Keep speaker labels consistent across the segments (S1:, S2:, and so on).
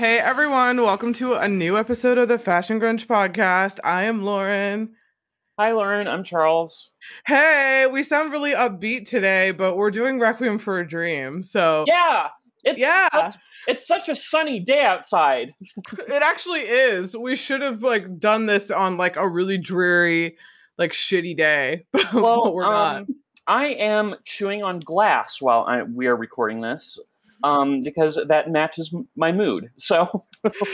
S1: Hey everyone, welcome to a new episode of the Fashion Grunge podcast. I am Lauren.
S2: Hi, Lauren. I'm Charles.
S1: Hey, we sound really upbeat today, but we're doing Requiem for a Dream. So
S2: Yeah, it's
S1: Yeah.
S2: such, it's such a sunny day outside.
S1: it actually is. We should have like done this on like a really dreary, like shitty day, but
S2: Well,
S1: we're not.
S2: um, I am chewing on glass while I, we are recording this, um, because that matches m- my mood. So,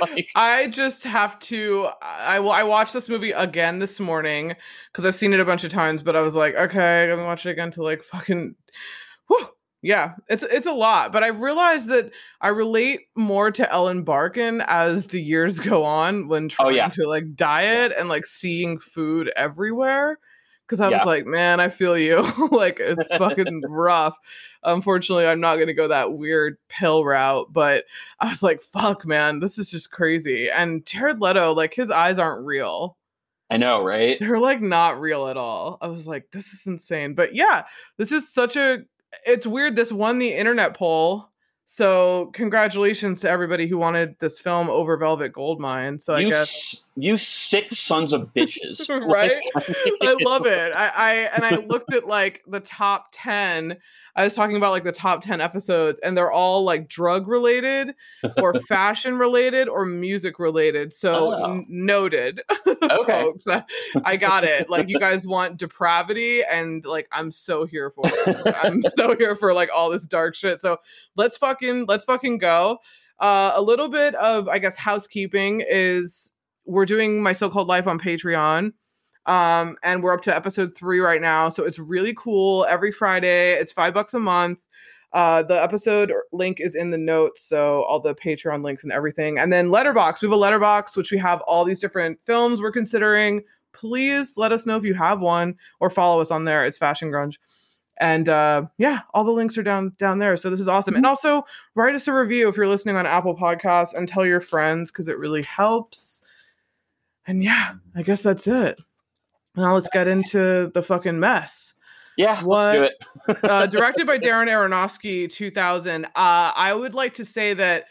S2: like,
S1: I just have to. I I watched this movie again this morning because I've seen it a bunch of times, but I was like, okay, I'm gonna watch it again to like fucking. Whew, yeah, it's it's a lot, but I've realized that I relate more to Ellen Barkin as the years go on when
S2: Oh,
S1: trying
S2: yeah.
S1: to like diet and like seeing food everywhere. Because I
S2: Yeah.
S1: was like, man, I feel you. like it's fucking rough. Unfortunately, I'm not gonna go that weird pill route, but I was like, fuck, man, this is just crazy. And Jared Leto, like, his eyes aren't real.
S2: I know, right?
S1: They're like not real at all. I was like, this is insane. But yeah, this is such a, it's weird. This won the internet poll. So congratulations to everybody who wanted this film over Velvet Goldmine. So I
S2: you,
S1: guess.
S2: s- you sick sons of bitches,
S1: Right? I love it. I, I and I looked at like the top 10. I was talking about like the top 10 episodes, and they're all like drug related or fashion related or music related. So
S2: Oh.
S1: n- noted.
S2: Okay.
S1: folks. I, I got it. Like you guys want depravity, and like I'm so here for it. I'm so here for like all this dark shit. So let's fucking let's fucking go. Uh, a little bit of I guess housekeeping is we're doing my so-called life on Patreon. Um, and we're up to episode three right now. So it's really cool. Every Friday, it's five bucks a month. Uh, the episode link is in the notes, so all the Patreon links and everything. And then Letterboxd, we have a Letterboxd which we have all these different films we're considering. Please let us know if you have one or follow us on there. It's Fashion Grunge. And uh, yeah, all the links are down down there. So this is awesome. And also write us a review if you're listening on Apple Podcasts and tell your friends because it really helps. And yeah, I guess that's it. Now let's get into the fucking mess.
S2: yeah,
S1: What-
S2: let's do it.
S1: Uh, directed by Darren Aronofsky, 2000. Uh, I would like to say that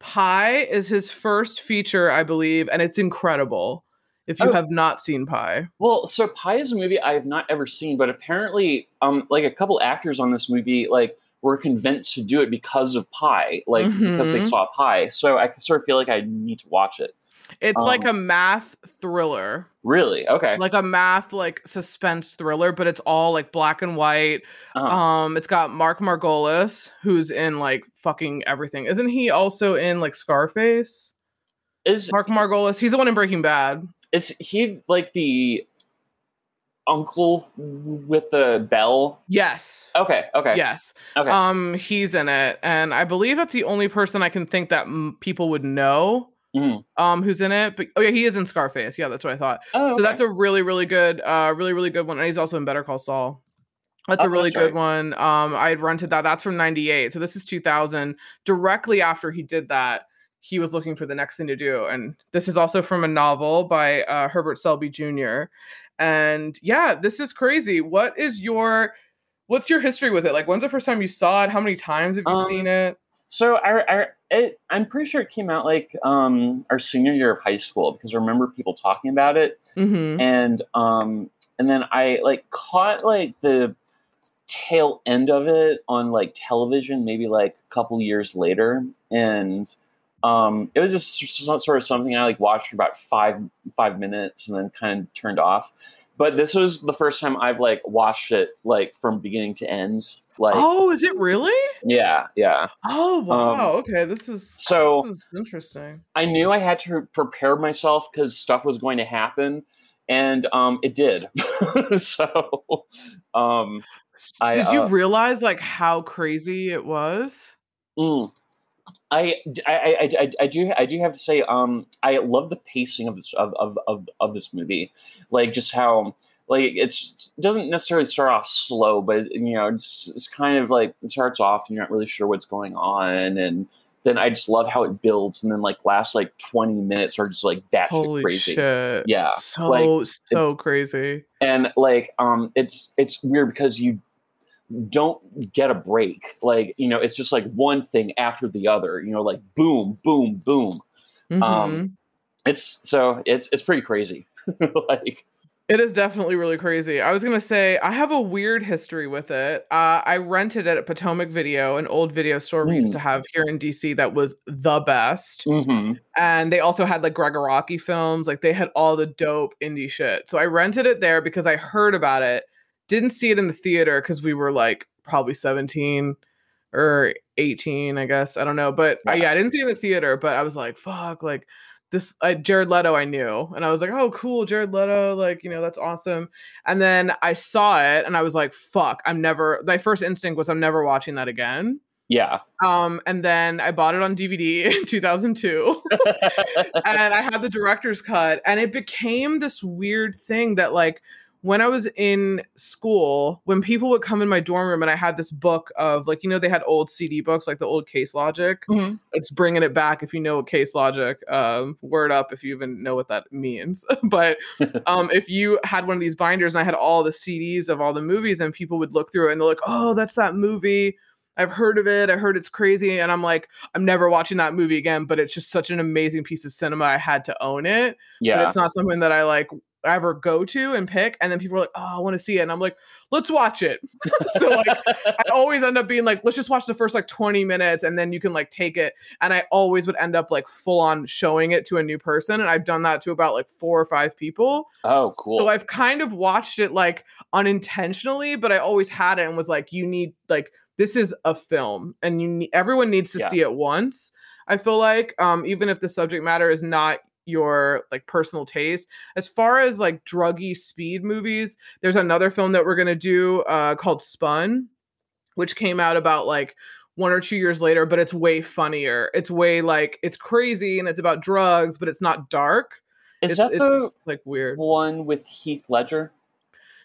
S1: Pi is his first feature, I believe, and it's incredible. If you
S2: Oh.
S1: have not seen Pi,
S2: Well, so Pi is a movie I have not ever seen, but apparently, um, like a couple actors on this movie, like were convinced to do it because of Pi, like because they
S1: Mhm.
S2: saw Pi. So I sort of feel like I need to watch it.
S1: It's like
S2: Um,
S1: a math thriller,
S2: Really? Okay.
S1: like a math like suspense thriller, but it's all like black and white.
S2: Uh-huh.
S1: Um, it's got Mark Margolis, who's in like fucking everything. Isn't he also in like Scarface?
S2: is
S1: Mark Margolis, he's the one in Breaking Bad.
S2: is he like the uncle with the bell?
S1: Yes.
S2: Okay. Okay.
S1: Yes.
S2: Okay.
S1: Um, he's in it, and I believe that's the only person I can think that m- people would know.
S2: Mhm.
S1: Um, who's in it? But oh yeah, he is in Scarface. Yeah, that's what I thought.
S2: Oh,
S1: So that's a really, really good, uh, really, really good one. And he's also in Better Call Saul. That's a
S2: Oh,
S1: really
S2: that's
S1: good
S2: right.
S1: one. Um, I had rented that. That's from '98. So this is 2000. Directly after he did that, he was looking for the next thing to do. And this is also from a novel by uh, Herbert Selby Jr. And yeah, this is crazy. What is your what's your history with it? Like, when's the first time you saw it? How many times have you
S2: Um,
S1: seen it?
S2: So I, I it, I'm pretty sure it came out like um, our senior year of high school because I remember people talking about it,
S1: Mm-hmm.
S2: and um, and then I like caught like the tail end of it on like television maybe like a couple years later, and um, it was just sort of something I like watched for about five five minutes and then kind of turned off. But this was the first time I've like watched it like from beginning to end. Like,
S1: oh, is it really?
S2: yeah, yeah.
S1: Oh wow.
S2: Um,
S1: okay, this is
S2: So
S1: this is interesting.
S2: I knew I had to prepare myself because stuff was going to happen, and um, it did. so, um, I,
S1: Did you
S2: uh,
S1: realize like how crazy it was?
S2: mm, I, I, I, I, I do I do have to say um, I love the pacing of this of, of, of, of this movie, like just how like it's it doesn't necessarily start off slow, but you know it's, it's kind of like it starts off and you're not really sure what's going on and. Then I just love how it builds, and then like last like twenty minutes are just like batshit
S1: Holy
S2: crazy.
S1: shit.
S2: Yeah,
S1: So
S2: like,
S1: so crazy.
S2: and like um it's it's weird because you don't get a break. Like you know, it's just like one thing after the other. You know, like boom, boom, boom.
S1: Mhm.
S2: Um, it's so it's it's pretty crazy. like
S1: It is definitely really crazy. I was gonna say I have a weird history with it. Uh, I rented it at Potomac Video, an old video store we used
S2: Mm.
S1: to have here in DC that was the best.
S2: mhm.
S1: And they also had like Gregg Araki films. Like they had all the dope indie shit. So I rented it there because I heard about it. Didn't see it in the theater because we were like probably 17 or 18, I guess. I don't know. But uh,
S2: Yeah.
S1: yeah, I didn't see it in the theater, but I was like, fuck, like this I, Jared Leto I knew. And I was like, oh, cool, Jared Leto. Like, you know, that's awesome. And then I saw it and I was like, fuck, I'm never, my first instinct was I'm never watching that again.
S2: yeah.
S1: Um, and then I bought it on DVD in 2002 and I had the director's cut, and it became this weird thing that like when I was in school, when people would come in my dorm room and I had this book of like, you know, they had old CD books, like the old Case Logic.
S2: Mhm.
S1: It's bringing it back if you know what Case Logic, um, word up if you even know what that means. but um, if you had one of these binders and I had all the CDs of all the movies and people would look through it and they're like, oh, that's that movie. I've heard of it. I heard it's crazy. And I'm like, I'm never watching that movie again, but it's just such an amazing piece of cinema. I had to own it. But
S2: Yeah.
S1: it's not something that I like ever go to and pick. And then people are like, oh, I want to see it. And I'm like, let's watch it. so like I always end up being like, let's just watch the first like 20 minutes and then you can like take it. And I always would end up like full on showing it to a new person. And I've done that to about like four or five people.
S2: oh, cool.
S1: So I've kind of watched it like unintentionally, but I always had it and was like, you need like this is a film and you need everyone needs to
S2: Yeah.
S1: see it once. I feel like um even if the subject matter is not your like personal taste. As far as like druggy speed movies, there's another film that we're gonna do uh called Spun, which came out about like one or two years later, but it's way funnier. It's way like it's crazy and it's about drugs, but it's not dark.
S2: Is
S1: it's,
S2: that the
S1: just, like weird.
S2: one with Heath Ledger?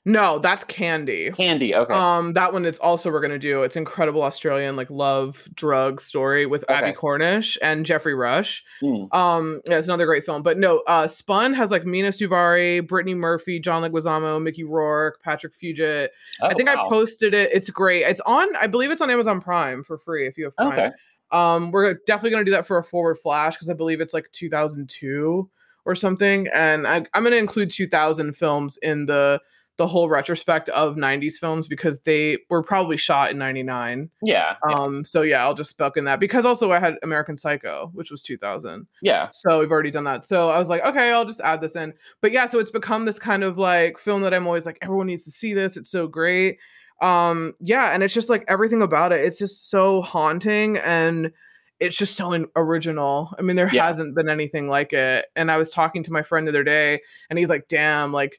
S1: No, that's Candy.
S2: Candy. Okay.
S1: Um, that one is also we're gonna do. It's incredible Australian like love drug story with
S2: Abbie
S1: Cornish and Geoffrey Rush.
S2: Mm.
S1: Um, yeah, it's another great film. But no, uh, Spun has like Mena Suvari, Brittany Murphy, John Leguizamo, Mickey Rourke, Patrick Fugit. I
S2: Oh,
S1: think I posted it. It's great. It's on. I believe it's on Amazon Prime for free if you have Prime.
S2: Okay.
S1: Um, we're definitely gonna do that for a forward flash because I believe it's like 2002 or something, and I, I'm gonna include 2000 films in the the whole retrospect of 90s films because they were probably shot in 99.
S2: Yeah. yeah.
S1: Um, so yeah, I'll just spec in that because also I had American Psycho, which was 2000.
S2: yeah.
S1: So we've already done that. So I was like, okay, I'll just add this in. But yeah, so it's become this kind of like film that I'm always like, everyone needs to see this. It's so great. Um, yeah, and it's just like everything about it. It's just so haunting and it's just so original. I mean, there
S2: Yeah.
S1: hasn't been anything like it. And I was talking to my friend the other day, and he's like, damn, like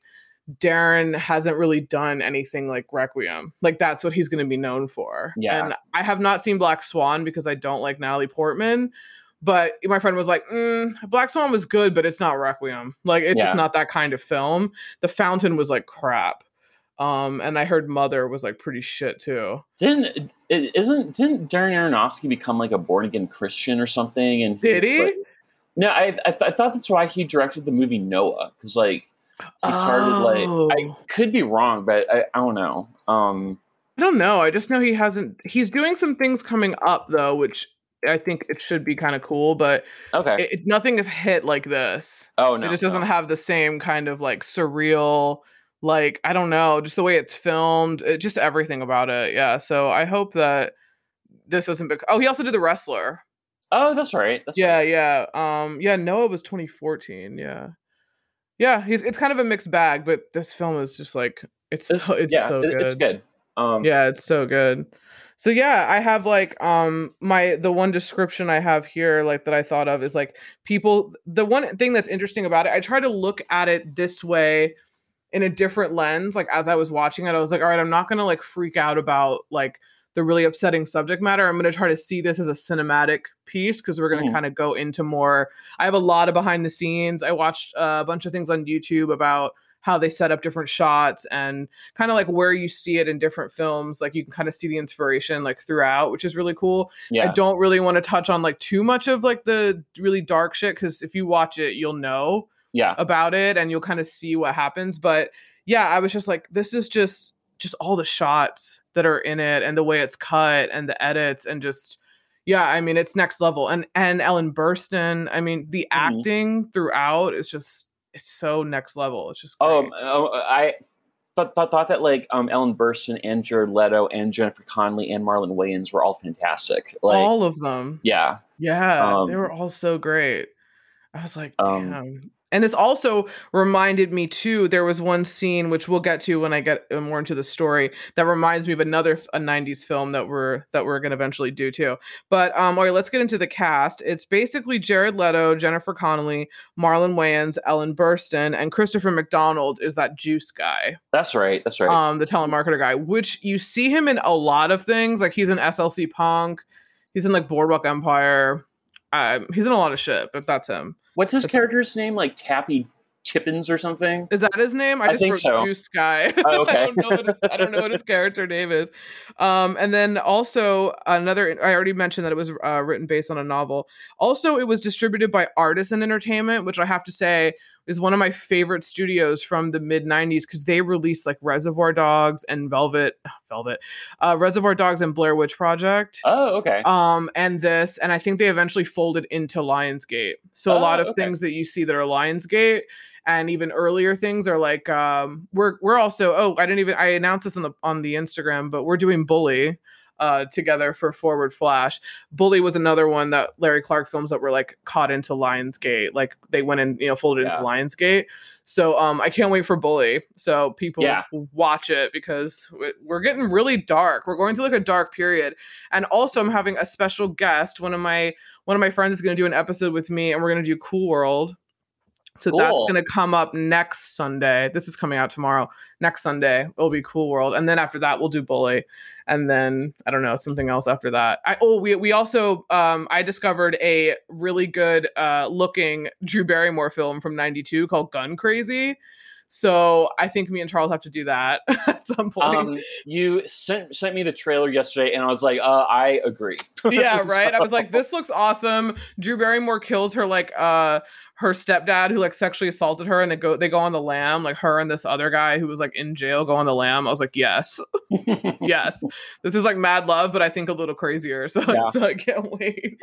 S1: Darren hasn't really done anything like Requiem. Like that's what he's going to be known for.
S2: Yeah.
S1: And I have not seen Black Swan because I don't like Natalie Portman. But my friend was like, mm, Black Swan was good, but it's not Requiem. Like it's
S2: Yeah.
S1: just not that kind of film. The Fountain was like crap. Um, and I heard Mother was like pretty shit too.
S2: Didn't it isn't didn't Darren Aronofsky become like a born again Christian or something? And
S1: Did he?
S2: like- no, I I, th- I thought that's why he directed the movie Noah because like he started like I
S1: Oh.
S2: could be wrong, but I, I don't know. Um,
S1: I don't know. I just know he hasn't. He's doing some things coming up though, which I think it should be kind of cool. But
S2: okay.
S1: it, nothing is hit like this.
S2: oh no,
S1: it just doesn't
S2: no.
S1: have the same kind of like surreal like i don't know just the way it's filmed it, just everything about it yeah so i hope that this doesn't bec- oh he also did the wrestler
S2: Oh, that's right. That's
S1: yeah
S2: right.
S1: yeah um yeah noah was 2014 yeah yeah he's it's kind of a mixed bag but this film is just like it's so
S2: It's- yeah,
S1: so good
S2: it's good. Um,
S1: yeah it's so good so yeah i have like um my the one description i have here like that i thought of is like people the one thing that's interesting about it i try to look at it this way in a different lens like as i was watching it i was like all right i'm not gonna like freak out about like the really upsetting subject matter i'm gonna try to see this as a cinematic piece because we're gonna
S2: Mhm.
S1: kind of go into more i have a lot of behind the scenes i watched a bunch of things on youtube about how they set up different shots and kind of like where you see it in different films like you can kind of see the inspiration like throughout which is really cool
S2: yeah.
S1: i don't really want to touch on like too much of like the really dark shit because if you watch it you'll know
S2: yeah.
S1: about it and you'll kind of see what happens but yeah i was just like this is just just all the shots that are in it and the way it's cut and the edits and just yeah, I mean it's next level. And and Ellen Burstyn, I mean the
S2: Mhm.
S1: acting throughout is just it's so next level. It's just
S2: Oh,
S1: great.
S2: oh, I thought, thought thought that like um Ellen Burstyn and Jared Leto and Jennifer Connelly and Marlon Wayans were all fantastic. Like
S1: all of them.
S2: yeah.
S1: Yeah, they
S2: Um,
S1: were all so great. I was like,
S2: Um,
S1: damn. And this also reminded me too. There was one scene which we'll get to when I get uh, more into the story that reminds me of another a '90s film that we're that we're gonna eventually do too. But um, okay, let's get into the cast. It's basically Jared Leto, Jennifer Connelly, Marlon Wayans, Ellen Burstyn, and Christopher McDonald is that Juice guy
S2: That's right. That's right.
S1: um the telemarketer guy which you see him in a lot of things like he's in slc punk he's in like boardwalk empire um, he's in a lot of shit but that's him
S2: What's his
S1: that's-
S2: character's name? Like Tappy Tibbons or something?
S1: is that his name i
S2: I
S1: just
S2: think
S1: wrote
S2: so.
S1: juice guy
S2: Oh, okay.
S1: i don't know what his, i don't know what his character name is um and then also another i already mentioned that it was uh, written based on a novel also it was distributed by artisan entertainment which i have to say is one of my favorite studios from the mid 90s because they released like reservoir dogs and velvet velvet uh reservoir dogs and blair witch project
S2: Oh, okay.
S1: um and this and i think they eventually folded into lionsgate so a lot
S2: Oh,
S1: of
S2: okay.
S1: things that you see that are lionsgate and even earlier things are like um we're we're also oh i didn't even i announced this on the on the instagram but we're doing bully uh together for forward flash. Bully was another one that larry clark films that were like caught into lionsgate. Like they went and you know folded
S2: Yeah.
S1: into lionsgate. So um i can't wait for bully. So people
S2: Yeah.
S1: watch it because we- we're getting really dark. We're going through like a dark period. And also i'm having a special guest. One of my one of my friends is going to do an episode with me and we're going to do cool world so that's going to come up next sunday. This is coming out tomorrow. Next sunday it'll be cool world. And then after that we'll do bully. And then i don't know something else after that. I oh we, we also um i discovered a really good uh looking drew barrymore film from 92 called gun crazy. So i think me and charles have to do that at some point.
S2: Um, you sent sent me the trailer yesterday, and I was like, uh, I agree.
S1: yeah, right. I was like, this looks awesome. Drew Barrymore kills her like uh her stepdad who like sexually assaulted her and they go they go on the lam, like her and this other guy who was like in jail go on the lam. I was like, yes, yes. This is like mad love, but I think a little crazier. So,
S2: Yeah.
S1: so I can't wait.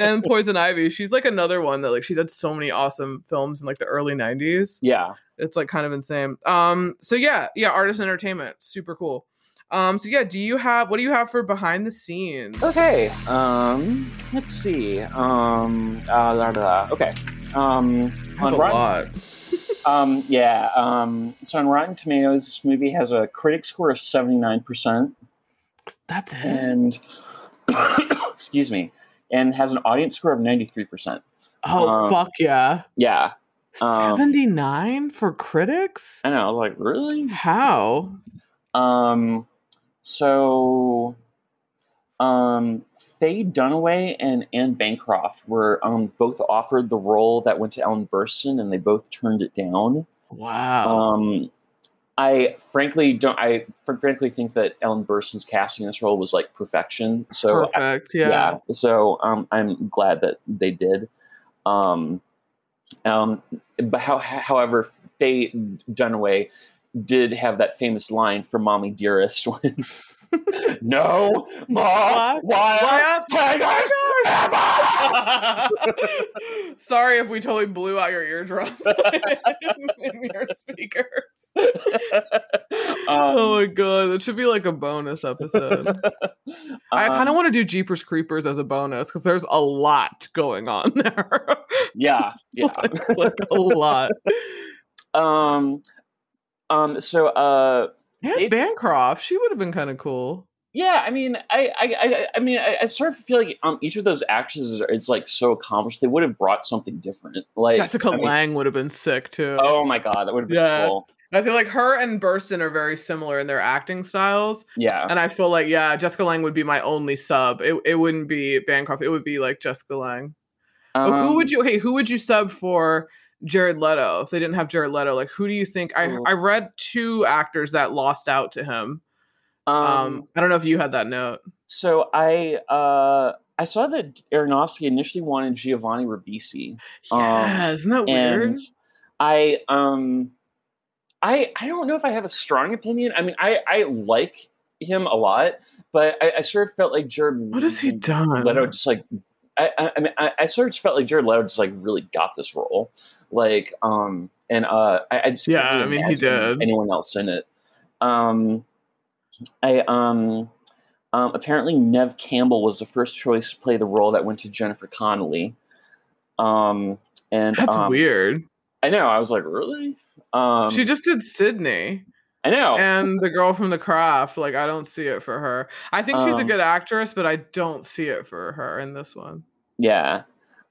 S1: and Poison Ivy, she's like another one that like she did so many awesome films in like the early 90s
S2: yeah.
S1: it's like kind of insane um so yeah yeah artisan entertainment super cool um so yeah do you have what do you have for behind the scenes
S2: Okay. Um. Let's see. Um. Uh, la, la, la. Okay. Um. On
S1: a
S2: Rotten,
S1: lot.
S2: um. Yeah. Um. So on Rotten Tomatoes, this movie has a critic score of seventy nine percent,
S1: That's it.
S2: and excuse me, and has an audience score of ninety three percent.
S1: oh
S2: um,
S1: fuck yeah.
S2: Yeah. Um,
S1: 79 for critics?
S2: I know. Like really.
S1: How?
S2: Um, so, um, Faye Dunaway and Anne Bancroft were um, both offered the role that went to Ellen Burstyn, and they both turned it down.
S1: Wow.
S2: Um, I frankly don't. I fr- frankly think that Ellen Burstyn's casting in this role was like perfection. So I-
S1: Perfect. Yeah.
S2: yeah. So um, I'm glad that they did. Um, um, but how, however, Faye Dunaway did have that famous line from "Mommy Dearest" when "No wire hangers ever."
S1: Sorry if we totally blew out your eardrums in your speakers. oh
S2: um,
S1: my god, that should be like a bonus episode. I kind of
S2: um,
S1: want to do Jeepers Creepers as a bonus because there's a lot going on there.
S2: yeah, yeah.
S1: like, like a lot.
S2: um, um. So, uh,
S1: Bancroft, she would have been kind of cool.
S2: Yeah, I mean, I, I, I, I mean, I, I sort of feel like um, each of those actresses is, is like so accomplished. They would have brought something different. Like
S1: Jessica
S2: I mean-
S1: Lang would have been sick too.
S2: Oh my god, that would have been
S1: Yeah.
S2: cool.
S1: I feel like her and Burstyn are very similar in their acting styles.
S2: Yeah.
S1: And I feel like, yeah, Jessica Lange would be my only sub. It, it wouldn't be Bancroft. It would be like Jessica Lange. Oh, who
S2: Um,
S1: would you? Hey, who would you sub for Jared Leto if they didn't have Jared Leto? Like, who do you think? I
S2: Ooh.
S1: I read two actors that lost out to him.
S2: Um,
S1: Um, I don't know if you had that note.
S2: so I, uh, I saw that Aronofsky initially wanted Giovanni Ribisi, Um,
S1: Yeah, isn't that weird?
S2: I, um, I, I don't know if I have a strong opinion. I mean, I, I like him a lot, but I, I sort of felt like Jared.
S1: What has he done?
S2: Leto just like I, I, I mean I, I sort of felt like Jared Leto just like really got this role, like um and uh I, I just
S1: Yeah, I mean, he did.
S2: anyone else in it. Um, I um um apparently Neve Campbell was the first choice to play the role that went to Jennifer Connelly. Um and
S1: That's
S2: um,
S1: weird.
S2: I know. I was like, really? Um,
S1: she just did Sydney
S2: I know.
S1: and the girl from the craft. Like, I don't see it for her. I think she's a
S2: Um,
S1: good actress, but I don't see it for her in this one.
S2: Yeah.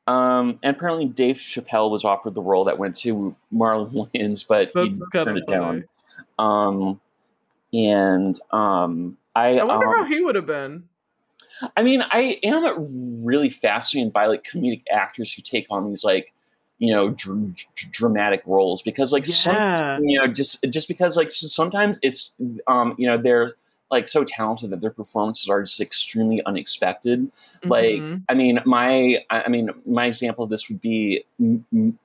S2: Um, and apparently Dave Chappelle was offered the role that went to Marlon Wayans, but he
S1: That's kind
S2: turned it down. Um, and um, I,
S1: I wonder
S2: um,
S1: how he would have been.
S2: I mean, I am really fascinated by like comedic actors who take on these like, you know, dr- dr- dramatic roles because like
S1: Yeah.
S2: some, you know, just just because like sometimes it's um, you know, they're like so talented that their performances are just extremely unexpected. Like,
S1: Mhm.
S2: I mean, my I mean, my example of this would be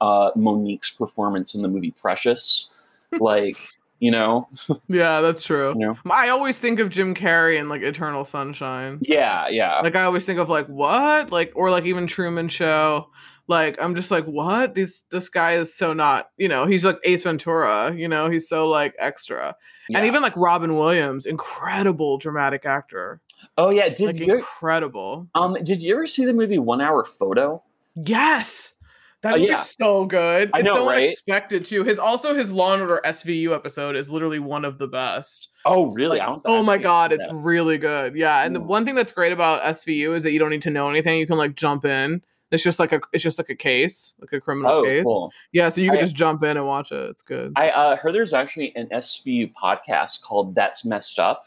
S2: uh, Mo'Nique's performance in the movie Precious. like, you know,
S1: yeah, that's true.
S2: you know,
S1: I always think of Jim Carrey in like Eternal Sunshine.
S2: yeah, yeah,
S1: Like I always think of like what, like or like even Truman Show. Like I'm just like what this this guy is so not you know he's like Ace Ventura you know he's so like extra
S2: yeah.
S1: and even like Robin Williams incredible dramatic actor
S2: oh yeah, did
S1: like
S2: you
S1: incredible
S2: um did you ever see the movie One Hour Photo?
S1: yes that
S2: Oh,
S1: movie's
S2: yeah.
S1: so good
S2: I
S1: it's
S2: know,
S1: so
S2: right?
S1: unexpected too his also his Law and Order SVU episode is literally one of the best
S2: Oh really?
S1: Like,
S2: I don't,
S1: oh
S2: I
S1: my god, it's
S2: that.
S1: really good. Yeah, and the
S2: Mm.
S1: one thing that's great about SVU is that you don't need to know anything. You can like jump in. It's just like a it's just like a case, like a criminal
S2: oh
S1: case.
S2: cool.
S1: Yeah, so you can
S2: I-
S1: just jump in and watch it. It's good.
S2: I uh, heard there's actually an SVU podcast called That's Messed Up,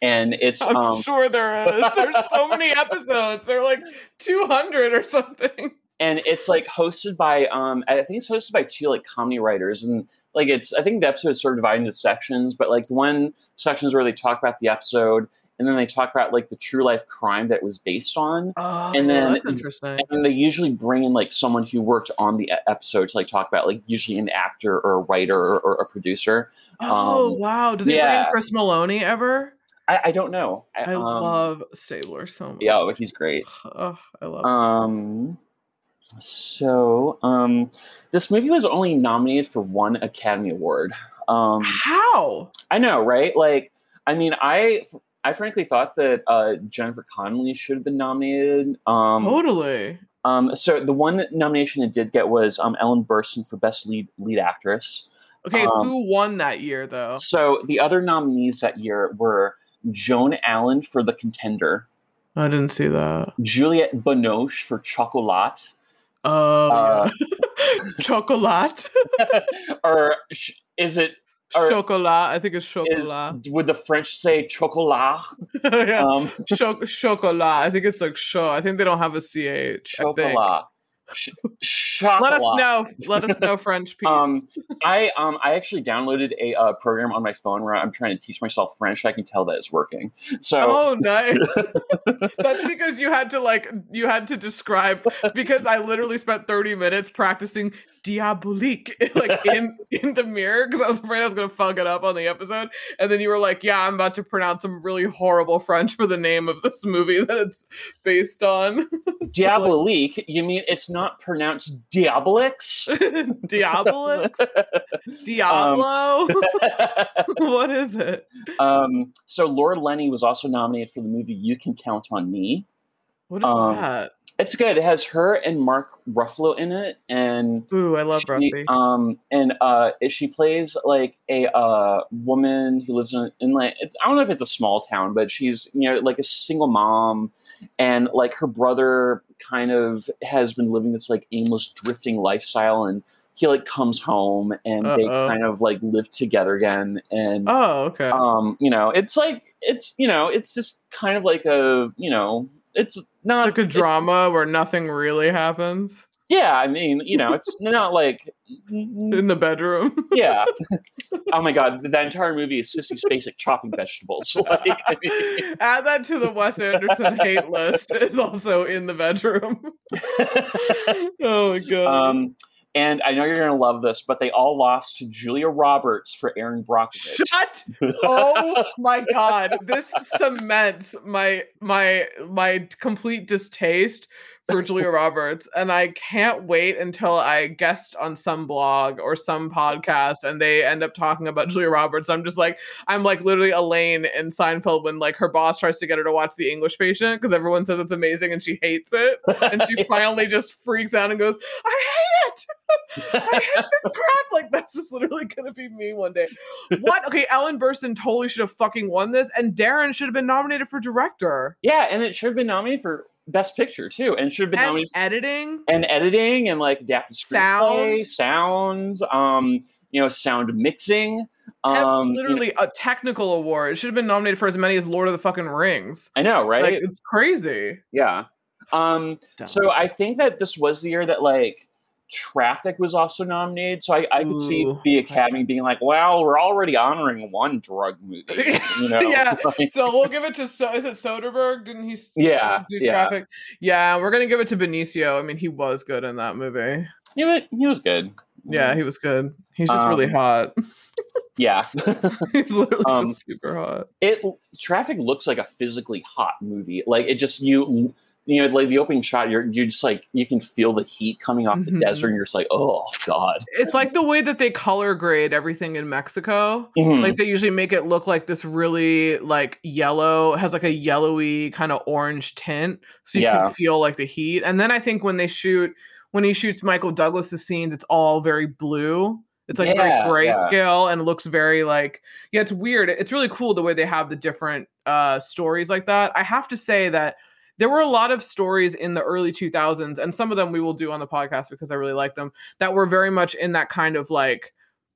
S2: and it's
S1: I'm
S2: um
S1: sure there is. There's so many episodes. They're like 200 or something.
S2: and it's like hosted by um I think it's hosted by two like comedy writers and like it's I think the episode is sort of divided into sections, but like one sections where they talk about the episode and then they talk about like the true life crime that it was based on.
S1: Oh,
S2: And then-
S1: that's interesting.
S2: And they usually bring in like someone who worked on the episode to like talk about like usually an actor or a writer or, or a producer.
S1: Oh
S2: um,
S1: wow! Do they bring
S2: yeah.
S1: in Chris Meloni ever?
S2: I, I don't know.
S1: I
S2: um,
S1: love Stabler so much.
S2: Yeah, but he's great.
S1: Oh, I love.
S2: Um, so um, this movie was only nominated for one Academy Award. Um,
S1: How?
S2: I know, right? Like, I mean, I I frankly thought that uh, Jennifer Connelly should have been nominated. Um,
S1: totally.
S2: um, so the one nomination it did get was um, Ellen Burstyn for best lead lead actress.
S1: Okay,
S2: um,
S1: who won that year though?
S2: So the other nominees that year were Joan Allen for The Contender,
S1: I didn't see that.
S2: Juliette Binoche for Chocolat,
S1: Oh,
S2: Uh,
S1: yeah. chocolat.
S2: or sh- is it
S1: chocolat. I think it's
S2: is
S1: chocolat.
S2: would the French say chocolat?
S1: yeah.
S2: Um,
S1: Cho- chocolat. I think it's like show. I think they don't have a ch.
S2: Chocolat. Sh- chocolat.
S1: Let us know. Let us know, French people.
S2: Um, I um I actually downloaded a uh, program on my phone where I'm trying to teach myself French. I can tell that it's working. So
S1: Oh, nice. That's because you had to like you had to describe because I literally spent 30 minutes practicing diabolique like in in the mirror because I was afraid I was gonna fuck it up on the episode. And then you were like, Yeah, I'm about to pronounce some really horrible French for the name of this movie that it's based on.
S2: diabolique. You mean it's not pronounced diabolix?
S1: Diabolix? Diablo? what is it?
S2: um, so Laura Linney was also nominated for the movie You Can Count on Me.
S1: What is
S2: Um,
S1: that?
S2: It's good. It has her and Mark Ruffalo in it, and
S1: Ooh, I love
S2: she,
S1: rugby.
S2: um, and uh, she plays like a uh, woman who lives in, in like it's, I don't know if it's a small town, but she's you know like a single mom, and like her brother kind of has been living this like aimless drifting lifestyle, and he like comes home and they
S1: Uh-oh.
S2: kind of like live together again, and
S1: oh, okay.
S2: um, you know, it's like it's you know, it's just kind of like a you know, it's not
S1: like a drama where nothing really happens
S2: yeah, I mean, you know, it's not like
S1: in the bedroom.
S2: yeah. oh my god, that entire movie is Sissy Spacek chopping vegetables. Like, I mean,
S1: Add that to the Wes Anderson hate list. Is also in the bedroom. oh my god.
S2: um, And I know you're gonna love this, but they all lost to Julia Roberts for Erin Brockovich.
S1: Shut! Oh my god, this cements my my my complete distaste for Julia Roberts, and I can't wait until I guest on some blog or some podcast, and they end up talking about Julia Roberts. I'm just like, I'm like literally Elaine in Seinfeld when like her boss tries to get her to watch The English Patient because everyone says it's amazing and she hates it, and she finally just freaks out and goes, "I it! I hate this crap!" Like that's just literally gonna be me one day. What? Okay, Ellen Burstyn totally should have fucking won this, and Darren should have been nominated for director.
S2: Yeah, and it should have been nominated for Best Picture too, and should have been
S1: And
S2: nominated
S1: editing.
S2: and editing and like adapted screenplay, sound, um, you know, sound mixing. Um, you know-
S1: literally a technical award. It should have been nominated for as many as Lord of the fucking Rings.
S2: I know, right?
S1: Like it's crazy.
S2: yeah. Um, so I think that this was the year that like Traffic was also nominated. So I, I could see the Academy being like, "Well, we're already honoring one drug movie." You know?
S1: Yeah.
S2: Like,
S1: so we'll give it to so is it Soderbergh? Didn't he
S2: Yeah,
S1: do
S2: yeah.
S1: traffic? Yeah, we're gonna give it to Benicio. I mean, he was good in that movie.
S2: he was, he was good.
S1: Yeah, he was good. He's just really
S2: Um,
S1: hot.
S2: Yeah.
S1: He's literally
S2: um,
S1: super hot.
S2: it traffic looks like a physically hot movie like it just you you know like the opening shot you're you're just like you can feel the heat coming off
S1: Mhm.
S2: the desert and you're just like oh god
S1: It's like the way that they color grade everything in Mexico.
S2: Mhm.
S1: Like they usually make it look like this really like yellow, has like a yellowy kind of orange tint, so you
S2: Yeah.
S1: can feel like the heat. And then I think when they shoot, when he shoots Michael Douglas's scenes, it's all very blue. It's like
S2: Yeah,
S1: very
S2: yeah.
S1: grayscale and looks very like yeah, it's weird. It's really cool the way they have the different uh stories like that. I have to say that there were a lot of stories in the early 2000s and some of them we will do on the podcast because I really like them that were very much in that kind of like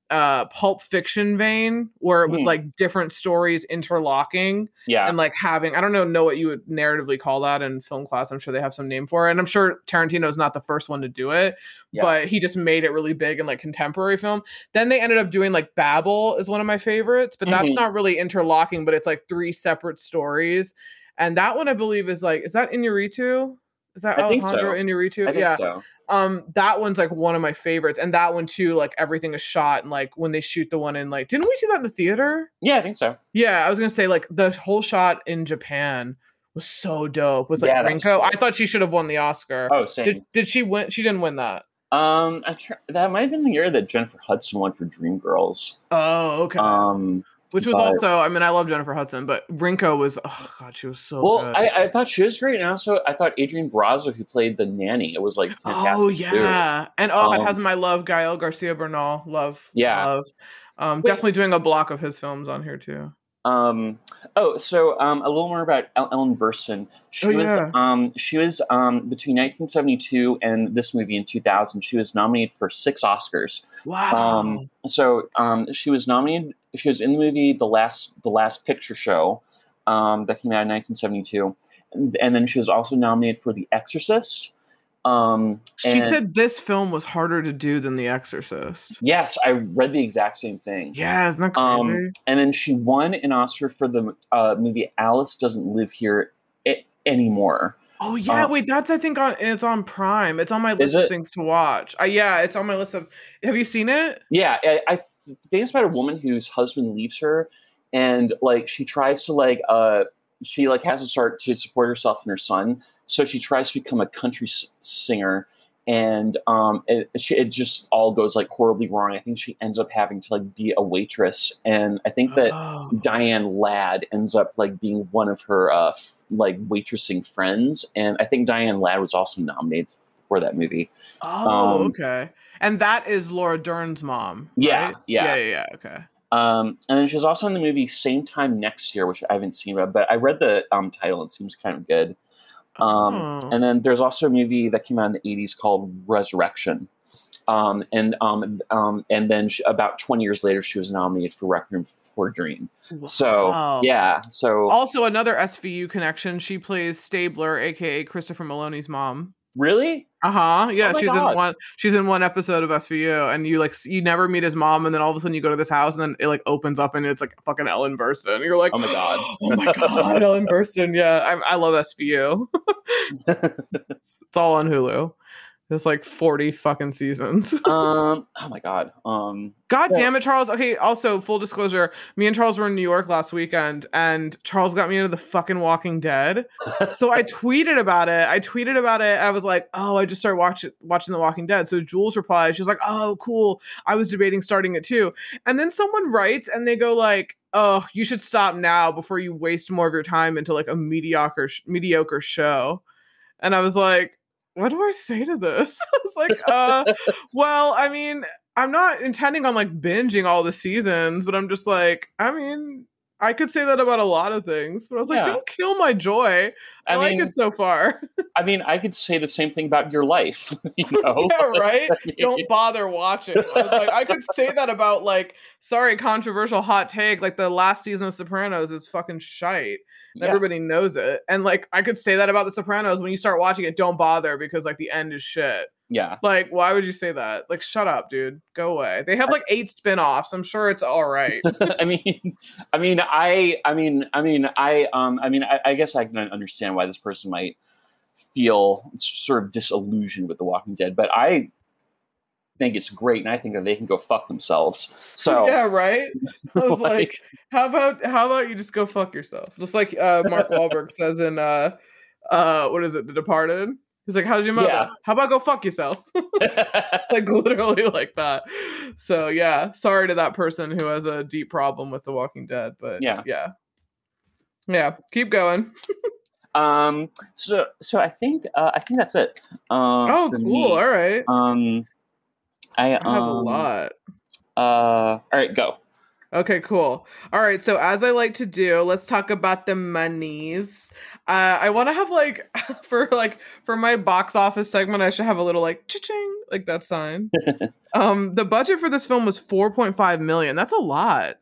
S1: uh pulp fiction vein where it was
S2: Mhm.
S1: like different stories interlocking
S2: yeah
S1: and like having I don't know know what you would narratively call that in film class. I'm sure they have some name for it. And I'm sure Tarantino's not the first one to do it,
S2: Yeah.
S1: but he just made it really big in like contemporary film. Then they ended up doing like Babel is one of my favorites, but that's
S2: Mhm.
S1: not really interlocking, but it's like three separate stories. And that one I believe is like is that Inarritu? Is that
S2: I
S1: Alejandro
S2: so.
S1: Inarritu?
S2: I think
S1: yeah
S2: so
S1: um that one's like one of my favorites and that one too like everything is shot and like when they shoot the one in like didn't we see that in the theater
S2: yeah i think so
S1: yeah i was gonna say like the whole shot in japan was so dope with like
S2: Yeah,
S1: Rinko.
S2: cool.
S1: i thought she should have won the oscar
S2: oh same
S1: did, did she win she didn't win that
S2: um I tr- that might have been the year that jennifer hudson won for dreamgirls
S1: oh okay
S2: um
S1: which was
S2: but-
S1: also i mean i love jennifer hudson but rinko was oh god she was so
S2: well
S1: good
S2: I, I thought she was great and also i thought adrian brazo who played the nanny it was like fantastic
S1: Oh yeah, and oh, it
S2: Um,
S1: has my love, Gael Garcia Bernal. Love,
S2: Yeah.
S1: love. Um,
S2: Wait.
S1: definitely doing a block of his films on here too.
S2: Um. Oh, so um, a little more about Ellen Burstyn. She
S1: Oh,
S2: was
S1: yeah.
S2: um she was um between 1972 and this movie in 2000. She was nominated for six Oscars.
S1: Wow.
S2: Um. So um she was nominated. She was in the movie the last the last picture show, um that came out in 1972, and, and then she was also nominated for The Exorcist. Um.
S1: she said this film was harder to do than The Exorcist.
S2: yes. I read the exact same thing.
S1: Yeah, isn't that crazy?
S2: Um, and then she won an Oscar for the uh, movie Alice Doesn't Live Here I- Anymore.
S1: oh yeah,
S2: uh,
S1: wait, that's I think on it's on Prime. It's on my
S2: Is
S1: list of things to watch. Uh, yeah, it's on my list of. Have you seen it?
S2: Yeah, I, I think it's about a woman whose husband leaves her, and like she tries to like uh she like has to start to support herself and her son, so she tries to become a country s- singer. And um, it, it just all goes like horribly wrong. I think she ends up having to like be a waitress, and I think that
S1: Oh.
S2: Diane Ladd ends up like being one of her uh f- like waitressing friends, and I think Diane Ladd was also nominated for that movie.
S1: Oh,
S2: um,
S1: okay. And that is Laura Dern's mom.
S2: Yeah,
S1: right?
S2: yeah.
S1: yeah, yeah, yeah. Okay.
S2: Um, and then she's also in the movie Same Time Next Year, which I haven't seen, but- I read the um, title. It seems kind of good. Um,
S1: Oh.
S2: And then there's also a movie that came out in the 80s called Resurrection. Um, and um, um, and then she, about 20 years later, she was nominated for Requiem for Dream. So
S1: Wow.
S2: yeah, so
S1: Also, another SVU connection. She plays Stabler, aka Christopher Meloni's mom.
S2: really,
S1: Uh huh. Yeah,
S2: Oh
S1: she's
S2: God.
S1: in one. She's in one episode of SVU, and you like you never meet his mom, and then all of a sudden you go to this house, and then it like opens up, and it's like fucking Ellen Burstyn. And you're like,
S2: Oh my God.
S1: oh my god, Ellen Burstyn. Yeah, I, I love SVU. it's, it's all on Hulu. There's like 40 fucking seasons.
S2: um. Oh my god. Um.
S1: God
S2: Yeah.
S1: damn it, Charles. Okay, also full disclosure, me and Charles were in New York last weekend and Charles got me into the fucking Walking Dead. So I tweeted about it. I tweeted about it. I was like, "Oh, I just started watching watching The Walking Dead." So Jules replied, she's like, "Oh, cool. I was debating starting it too." And then someone writes and they go like, "Oh, you should stop now before you waste more of your time into like a mediocre sh- mediocre show." And I was like, "What do I say to this?" I was like, "Uh, well, I mean, I'm not intending on like binging all the seasons, but I'm just like, I mean, I could say that about a lot of things, but I was like,
S2: Yeah.
S1: don't kill my joy. I,
S2: I
S1: like it so far.
S2: I mean, I could say the same thing about your life. You know.
S1: yeah, right? Don't bother watching. I was like, I could say that about like, sorry, controversial hot take. Like the last season of Sopranos is fucking shite.
S2: Yeah.
S1: Everybody knows it. And like I could say that about the Sopranos. When you start watching it, don't bother because like the end is shit.
S2: yeah.
S1: Like, why would you say that? Like, shut up, dude. Go away. They have like eight spin-offs. I'm sure it's all right.
S2: I mean, I mean, I, I mean, I mean, I, um, I mean, I, I guess I can understand why this person might feel sort of disillusioned with The Walking Dead, but I think it's great, and I think that they can go fuck themselves. So
S1: yeah, right. I was like,
S2: Like-
S1: how about how about you just go fuck yourself? Just like uh, Mark Wahlberg says in uh, uh, what is it, The Departed? He's like, how's your mother?
S2: Yeah.
S1: How about go fuck yourself? it's like literally like that. So yeah, sorry to that person who has a deep problem with The Walking Dead, but
S2: Yeah.
S1: yeah, yeah. Keep going.
S2: um, so, so I think, uh, I think that's it. Um,
S1: oh, cool.
S2: me.
S1: All right.
S2: Um, I,
S1: I have a
S2: um,
S1: lot.
S2: Uh, all right, go.
S1: Okay, cool. All right, so as I like to do, let's talk about the monies. Uh, I want to have like for like for my box office segment, I should have a little like cha-ching, like that sign. um, the budget for this film was 4.5 million. That's a lot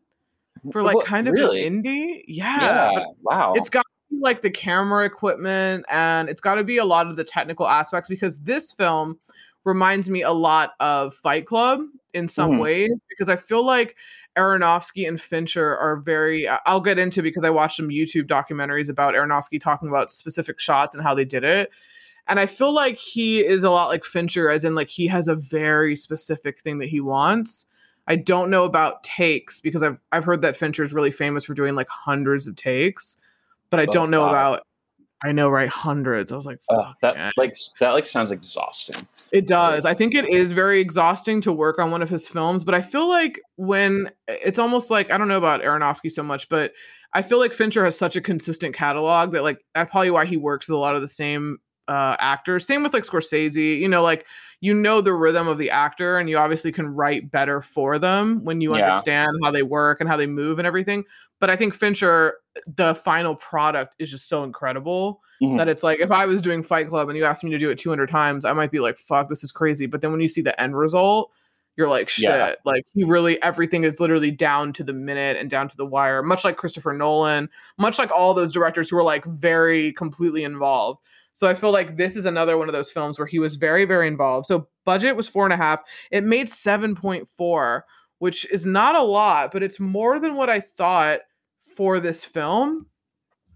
S1: for like
S2: What,
S1: kind of
S2: really?
S1: an indie. Yeah,
S2: Yeah, wow.
S1: it's got like the camera equipment and it's got to be a lot of the technical aspects because this film reminds me a lot of Fight Club in some
S2: Mhm.
S1: ways because I feel like Aronofsky and Fincher are very I'll get into because I watched some YouTube documentaries about Aronofsky talking about specific shots and how they did it. And I feel like he is a lot like Fincher as in like he has a very specific thing that he wants. I don't know about takes because I've I've heard that Fincher is really famous for doing like hundreds of takes, but I don't know about I know right hundreds. I was like,
S2: Uh, that
S1: man.
S2: like that like sounds exhausting.
S1: It does. I think it is very exhausting to work on one of his films, but I feel like when it's almost like I don't know about Aronofsky so much, but I feel like Fincher has such a consistent catalog that like that's probably why he works with a lot of the same uh actors. Same with like Scorsese, you know, like you know the rhythm of the actor and you obviously can write better for them when you
S2: Yeah.
S1: understand how they work and how they move and everything. But I think Fincher the final product is just so incredible
S2: Mhm.
S1: that it's like if I was doing Fight Club and you asked me to do it 200 times, I might be like, fuck, this is crazy. But then when you see the end result, you're like, shit.
S2: Yeah.
S1: Like he really, everything is literally down to the minute and down to the wire, much like Christopher Nolan, much like all those directors who are like very completely involved. So I feel like this is another one of those films where he was very, very involved. So budget was four and a half. It made 7.4, which is not a lot, but it's more than what I thought for this film.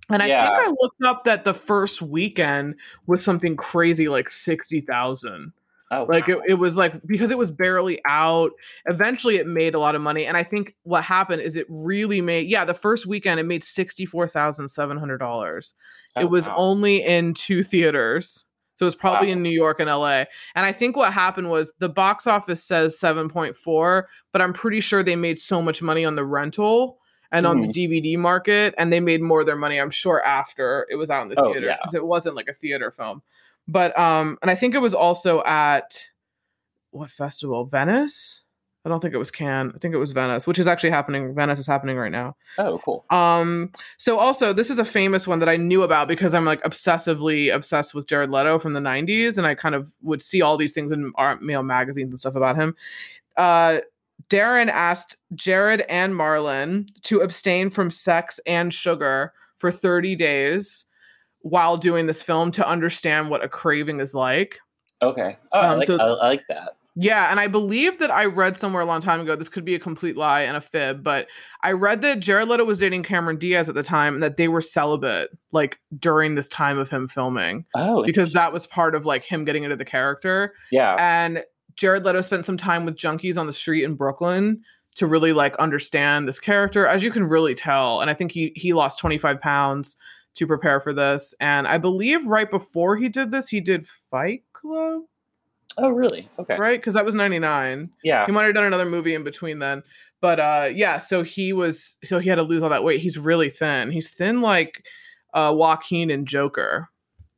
S1: And I think I looked up that the first weekend was something crazy like 60,000.
S2: Oh,
S1: Like
S2: wow.
S1: it, it was like because it was barely out. Eventually it made a lot of money. And I think what happened is it really made yeah, the first weekend it made $64,700.
S2: Oh,
S1: it was
S2: wow.
S1: only in two theaters. So it was probably
S2: Wow.
S1: in New York and LA. And I think what happened was the box office says 7.4, but I'm pretty sure they made so much money on the rental and on the DVD market, and they made more of their money, I'm sure, after it was out in the
S2: Oh,
S1: theater
S2: yeah.
S1: because it wasn't like a theater film. But um, and I think it was also at what festival? Venice? I don't think it was Cannes. I think it was Venice, which is actually happening. Venice is happening right now.
S2: oh, cool.
S1: Um, so also this is a famous one that I knew about because I'm like obsessively obsessed with Jared Leto from the 90s, and I kind of would see all these things in our male magazines and stuff about him. Uh Darren asked Jared and Marlon to abstain from sex and sugar for 30 days while doing this film to understand what a craving is like.
S2: Okay. Oh, I,
S1: Um,
S2: like,
S1: so-
S2: I, I like that.
S1: Yeah, and I believe that I read somewhere a long time ago. This could be a complete lie and a fib, but I read that Jared Leto was dating Cameron Diaz at the time, and that they were celibate like during this time of him filming,
S2: Oh,
S1: because that was part of like him getting into the character.
S2: yeah.
S1: And Jared Leto spent some time with junkies on the street in Brooklyn to really like understand this character, as you can really tell. And I think he he lost twenty five pounds to prepare for this, and I believe right before he did this, he did Fight Club,
S2: Oh, really? Okay.
S1: right? Because that was ninety nine.
S2: Yeah.
S1: He might have done another movie in between then. But uh yeah, so he was so he had to lose all that weight. He's really thin. He's thin like uh Joaquin and Joker.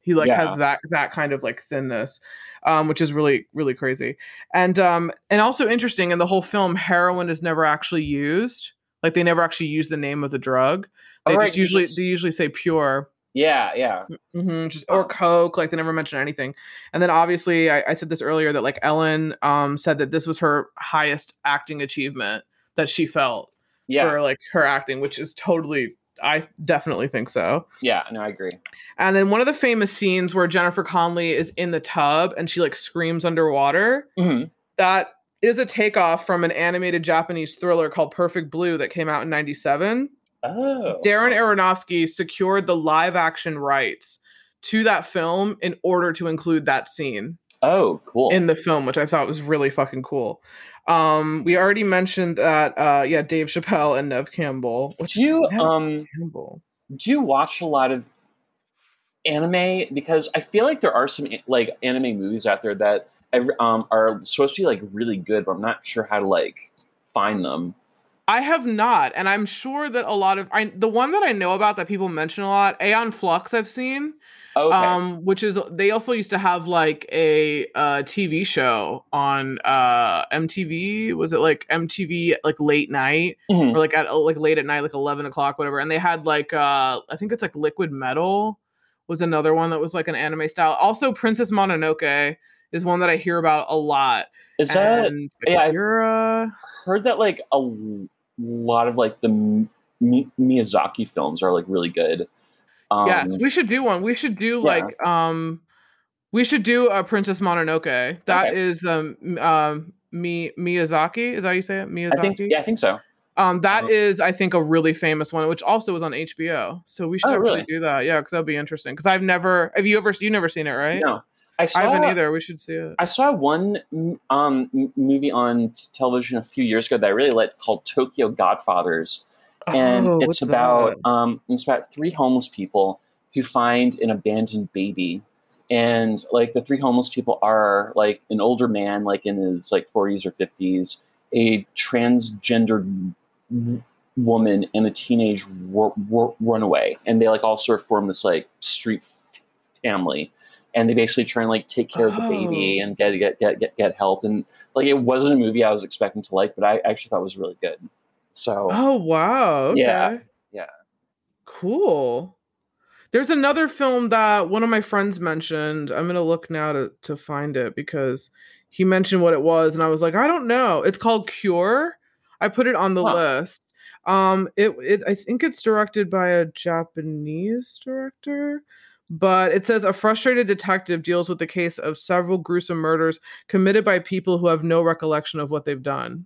S1: He like
S2: Yeah.
S1: has that that kind of like thinness. Um, which is really, really crazy. And um, and also interesting in the whole film, heroin is never actually used. Like they never actually use the name of the drug. They
S2: Oh, right,
S1: just usually
S2: just-
S1: they usually say pure.
S2: Yeah. Yeah.
S1: Mm-hmm, just or Coke, like they never mention anything. And then obviously, I, I said this earlier that like Ellen um said that this was her highest acting achievement that she felt
S2: Yeah.
S1: for like her acting, which is totally. I definitely think so.
S2: Yeah. No, I agree.
S1: And then one of the famous scenes where Jennifer Connelly is in the tub and she like screams underwater.
S2: Mhm.
S1: That is a takeoff from an animated Japanese thriller called Perfect Blue that came out in '97.
S2: Oh.
S1: Darren Aronofsky secured the live action rights to that film in order to include that scene
S2: Oh, cool.
S1: in the film, which I thought was really fucking cool. Um, we already mentioned that, uh, yeah, Dave Chappelle and Neve Campbell. Which
S2: do you um
S1: Campbell?
S2: do you watch a lot of anime? Because I feel like there are some like anime movies out there that um are supposed to be like really good, but I'm not sure how to like find them.
S1: I have not, and I'm sure that a lot of I the one that I know about that people mention a lot, Aeon Flux, I've seen.
S2: Okay.
S1: um which is they also used to have like a uh tv show on uh mtv was it like mtv like late night
S2: Mhm.
S1: or like at like late at night like 11 o'clock whatever and they had like uh i think it's like liquid metal was another one that was like an anime style also princess mononoke is one that i hear about a lot
S2: Is that
S1: and
S2: yeah, I've- heard that like a lot of like the Mi- Mi- Miyazaki films are like really good. Um,
S1: yes we should do one. We should do
S2: yeah.
S1: like um we should do a princess mononoke. That
S2: Okay.
S1: is um um Mi- miyazaki? Is that how you say it? Miyazaki
S2: I think yeah, I think so.
S1: um that
S2: Uh,
S1: is i think a really famous one which also was on hbo so we should
S2: Oh,
S1: actually
S2: really?
S1: do that. Yeah because that'd be interesting. Because i've never have you ever you never seen it right?
S2: No, I saw.
S1: i haven't either. We should see it.
S2: I saw one um, m- movie on television a few years ago that I really liked called Tokyo Godfathers, and
S1: Oh,
S2: it's about um, it's about three homeless people who find an abandoned baby, and like the three homeless people are like an older man, like in his like forties or fifties, a transgendered woman, and a teenage ru- ru- runaway, and they like all sort of form this like street f- family. And they basically try and like take care of the baby
S1: Oh.
S2: and get get get get, get help. And like it wasn't a movie I was expecting to like, but I actually thought was really good. So
S1: oh wow okay.
S2: Yeah, yeah.
S1: cool there's another film that one of my friends mentioned i'm gonna look now to, to find it because he mentioned what it was and i was like i don't know it's called cure i put it on the
S2: Huh.
S1: list um it, it i think it's directed by a japanese director but it says a frustrated detective deals with the case of several gruesome murders committed by people who have no recollection of what they've done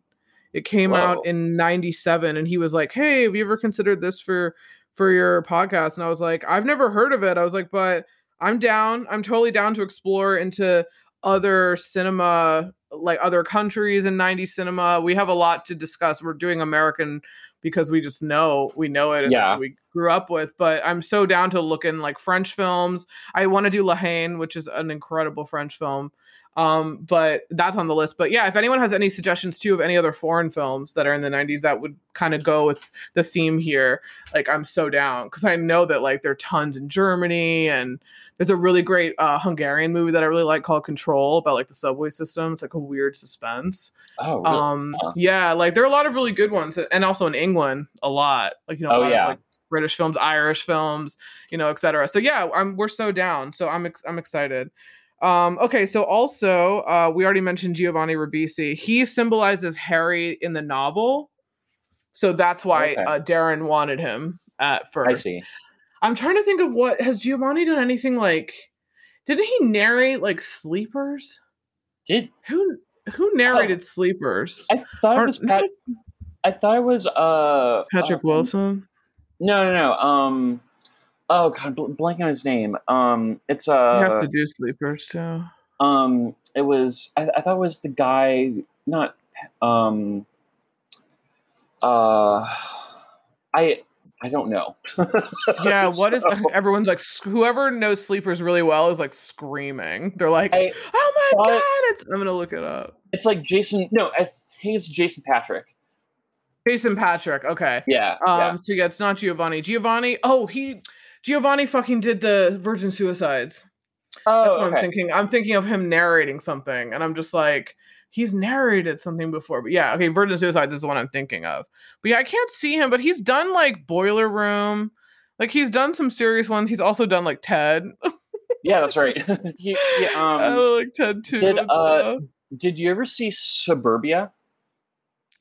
S1: it came
S2: Whoa.
S1: out in 97 and he was like hey have you ever considered this for for your podcast? And i was like i've never heard of it. I was like but i'm down i'm totally down to explore into other cinema like other countries in 90 cinema. We have a lot to discuss. We're doing american because we just know we know it and
S2: Yeah.
S1: we grew up with but i'm so down to look in like french films. I want to do la Haine, which is an incredible french film um but that's on the list. But yeah if anyone has any suggestions too of any other foreign films that are in the 90s that would kind of go with the theme here like i'm so down. Because i know that like there are tons in germany and there's a really great uh, hungarian movie that i really like called control about like the subway system. It's like a weird suspense.
S2: Oh really?
S1: um
S2: Huh.
S1: yeah like there are a lot of really good ones and also in england a lot like you know
S2: Oh, yeah.
S1: of, like british films irish films you know etc so yeah i'm we're so down. So i'm ex- i'm excited um okay so also uh we already mentioned giovanni ribisi he symbolizes harry in the novel so that's why
S2: Okay.
S1: uh, darren wanted him at first
S2: I see.
S1: i'm trying to think of what has giovanni done anything like didn't he narrate like sleepers
S2: Did
S1: who who narrated Sleepers?
S2: I thought it was Pat, I thought it was uh
S1: Patrick
S2: uh,
S1: Wilson.
S2: No, no, no. Um oh god, bl- blanking on his name. Um it's uh,
S1: You have to do Sleepers too.
S2: um it was I, I thought it was the guy not um uh I I don't know.
S1: Yeah, what is
S2: So,
S1: everyone's like? Whoever knows Sleepers really well is like screaming. They're like,
S2: I,
S1: "Oh my god!" It's I'm gonna look it up.
S2: it's like Jason no, I think it's Jason Patric.
S1: Jason Patric. Okay.
S2: Yeah.
S1: Um.
S2: yeah.
S1: So yeah, it's not Giovanni. Giovanni. Oh, he Giovanni fucking did the Virgin Suicides.
S2: Oh, That's
S1: what I'm thinking. I'm thinking of him narrating something, and I'm just like, he's narrated something before. But yeah, okay, Virgin Suicides is the one I'm thinking of. But yeah, I can't see him, but he's done like Boiler Room. Like he's done some serious ones. He's also done like Ted.
S2: Yeah, that's right. he, he, um,
S1: I like Ted too.
S2: did, uh, did you ever see Suburbia?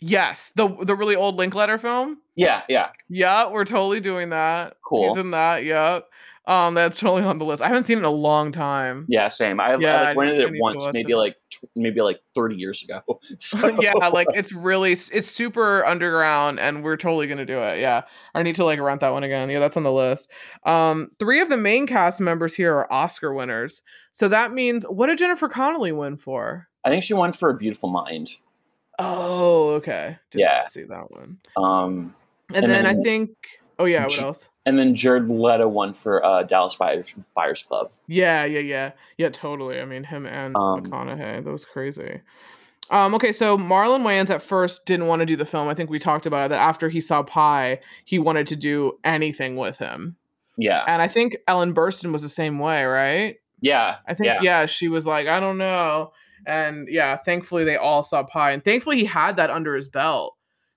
S1: yes, the the really old Linklater film.
S2: Yeah, yeah.
S1: Yeah, we're totally doing that.
S2: Cool.
S1: He's in that. yep. Um, that's totally on the list. I haven't seen it in a long time.
S2: Yeah, same. I,
S1: Yeah,
S2: I like rented it once, maybe
S1: it.
S2: like maybe like thirty years ago. So-
S1: yeah, like it's really it's super underground and we're totally gonna do it. Yeah. I need to like rent that one again. Yeah, that's on the list. Um, three of the main cast members here are Oscar winners. So that means what did Jennifer Connelly win for?
S2: I think she won for a beautiful mind.
S1: Oh, okay. Didn't
S2: Yeah.
S1: see that one.
S2: Um,
S1: And,
S2: And
S1: then, I think oh yeah, what else?
S2: and then Jared Leto won for uh, Dallas Buyers, Buyers Club.
S1: Yeah, yeah, yeah. Yeah, totally. I mean him and
S2: Um,
S1: McConaughey. That was crazy. Um, okay, so Marlon Wayans at first didn't want to do the film. I think we talked about it that after he saw Pi, he wanted to do anything with him.
S2: Yeah,
S1: And I think Ellen Burstyn was the same way, right?
S2: yeah.
S1: I think
S2: yeah.
S1: yeah. she was like, I don't know. And yeah, thankfully they all saw Pi, and thankfully he had that under his belt.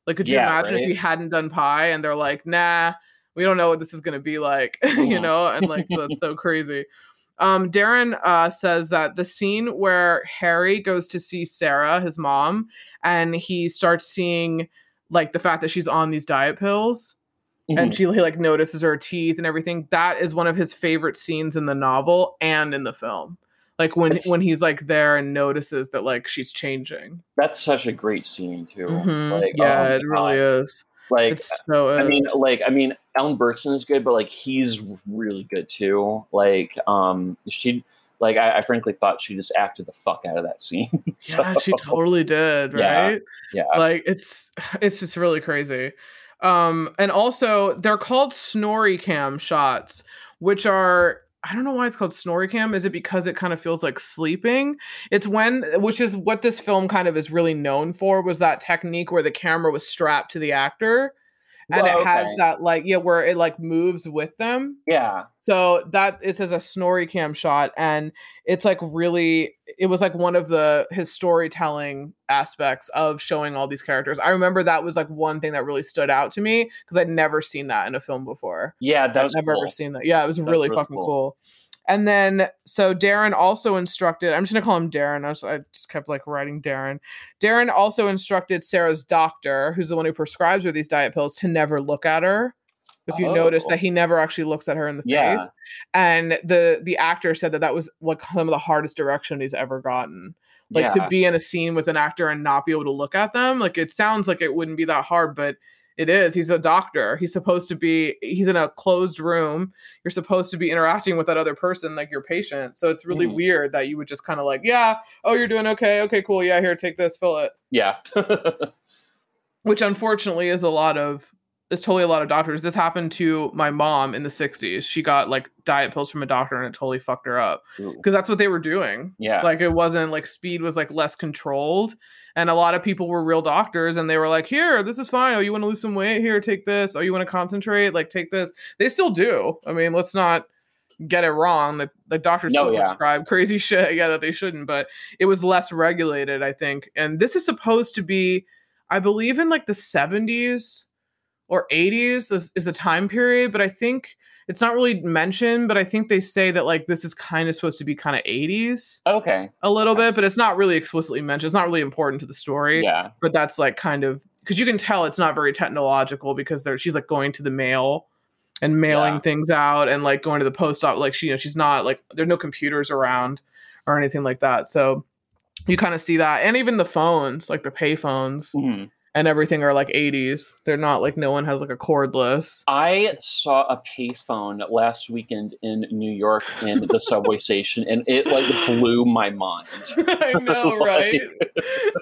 S1: Like, could you
S2: Yeah,
S1: imagine if
S2: right?
S1: he hadn't done Pi, and they're like, Nah, we don't know what this is gonna be like, you
S2: Mhm.
S1: know? And like, so that's so crazy. Um, Darren uh, says that the scene where Harry goes to see Sarah, his mom, and he starts seeing like the fact that she's on these diet pills and
S2: Mhm.
S1: she like notices her teeth and everything that is one of his favorite scenes in the novel and in the film like when
S2: It's-
S1: when he's like there and notices that like she's changing
S2: that's such a great scene too.
S1: Mhm.
S2: Like,
S1: yeah
S2: oh my
S1: it really is
S2: Like,
S1: it's so
S2: I mean, like, I mean, Ellen Burstyn is good, but like, he's really good too. Like, um, she, like, I, I frankly thought she just acted the fuck out of that scene.
S1: yeah she totally did
S2: Yeah.
S1: right
S2: Yeah,
S1: like it's it's just really crazy um and also they're called snorri cam shots which are i don't know why it's called snorri cam. Is it because it kind of feels like sleeping? It's when which is what this film kind of is really known for was that technique where the camera was strapped to the actor and
S2: Well,
S1: it has
S2: okay.
S1: that like yeah where it like moves with them
S2: yeah,
S1: so that it says a snorri cam shot, and it's like really, it was like one of the his storytelling aspects of showing all these characters. I remember that was like one thing that really stood out to me because I'd never seen that in a film before.
S2: yeah. That
S1: I've
S2: was
S1: never
S2: cool.
S1: ever seen that. Yeah, it was
S2: was
S1: really,
S2: really
S1: fucking cool.
S2: cool.
S1: And then so Darren also instructed. I'm just gonna call him Darren. I just, I just kept like writing Darren. Darren also instructed Sarah's doctor, who's the one who prescribes her these diet pills, to never look at her. If you notice
S2: Oh.
S1: that he never actually looks at her in the
S2: Yeah.
S1: face, and the the actor said that that was like some of the hardest direction he's ever gotten. Like
S2: yeah.
S1: to be in a scene with an actor and not be able to look at them. Like it sounds like it wouldn't be that hard, but it is. He's a doctor. He's supposed to be. He's in a closed room. You're supposed to be interacting with that other person, like your patient. So it's really
S2: Mhm.
S1: weird that you would just kind of like, yeah, oh, you're doing okay. Okay, cool. Yeah, here, take this, fill it.
S2: yeah.
S1: Which unfortunately is a lot of. Is totally a lot of doctors. This happened to my mom in the 60s. She got like diet pills from a doctor and it totally fucked her up because that's what they were doing.
S2: yeah.
S1: Like it wasn't like speed was like less controlled. And a lot of people were real doctors and they were like, here, this is fine. Oh, you want to lose some weight? Here, take this. Oh, you want to concentrate? Like, take this. They still do. I mean, let's not get it wrong. The, the doctors
S2: No,
S1: still
S2: yeah.
S1: prescribe crazy shit. Yeah, that they shouldn't, but it was less regulated, I think. And this is supposed to be, I believe, in like the 70s or 80s is, is the time period, but I think it's not really mentioned, but I think they say that like this is kind of supposed to be kind of 80s
S2: okay.
S1: a little bit, but it's not really explicitly mentioned. It's not really important to the story.
S2: Yeah.
S1: But that's like kind of because you can tell it's not very technological because there she's like going to the mail and mailing
S2: Yeah.
S1: things out and like going to the post office. Like she, you know, she's not like there's no computers around or anything like that. So you kind of see that, and even the phones, like the pay phones
S2: Mhm.
S1: And everything, are like 80s. They're not like no one has like a cordless.
S2: I saw a payphone last weekend in New York in the subway station, and it like blew my mind.
S1: I know, right?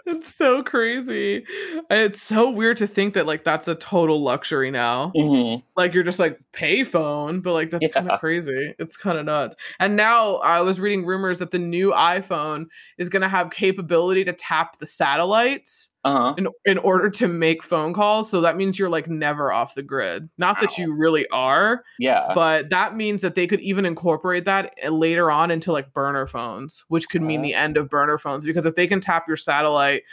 S1: it's so crazy. It's so weird to think that like that's a total luxury now.
S2: Mhm.
S1: Like you're just like payphone, but like that's kind of crazy. It's kind of nuts. And now I was reading rumors that the new iPhone is going to have capability to tap the satellites
S2: Uh-huh.
S1: in in order to make phone calls. So that means you're like never off the grid. Not that you really are,
S2: Yeah.
S1: but that means that they could even incorporate that uh, later on into like burner phones, which could mean the end of burner phones. Because if they can tap your satellite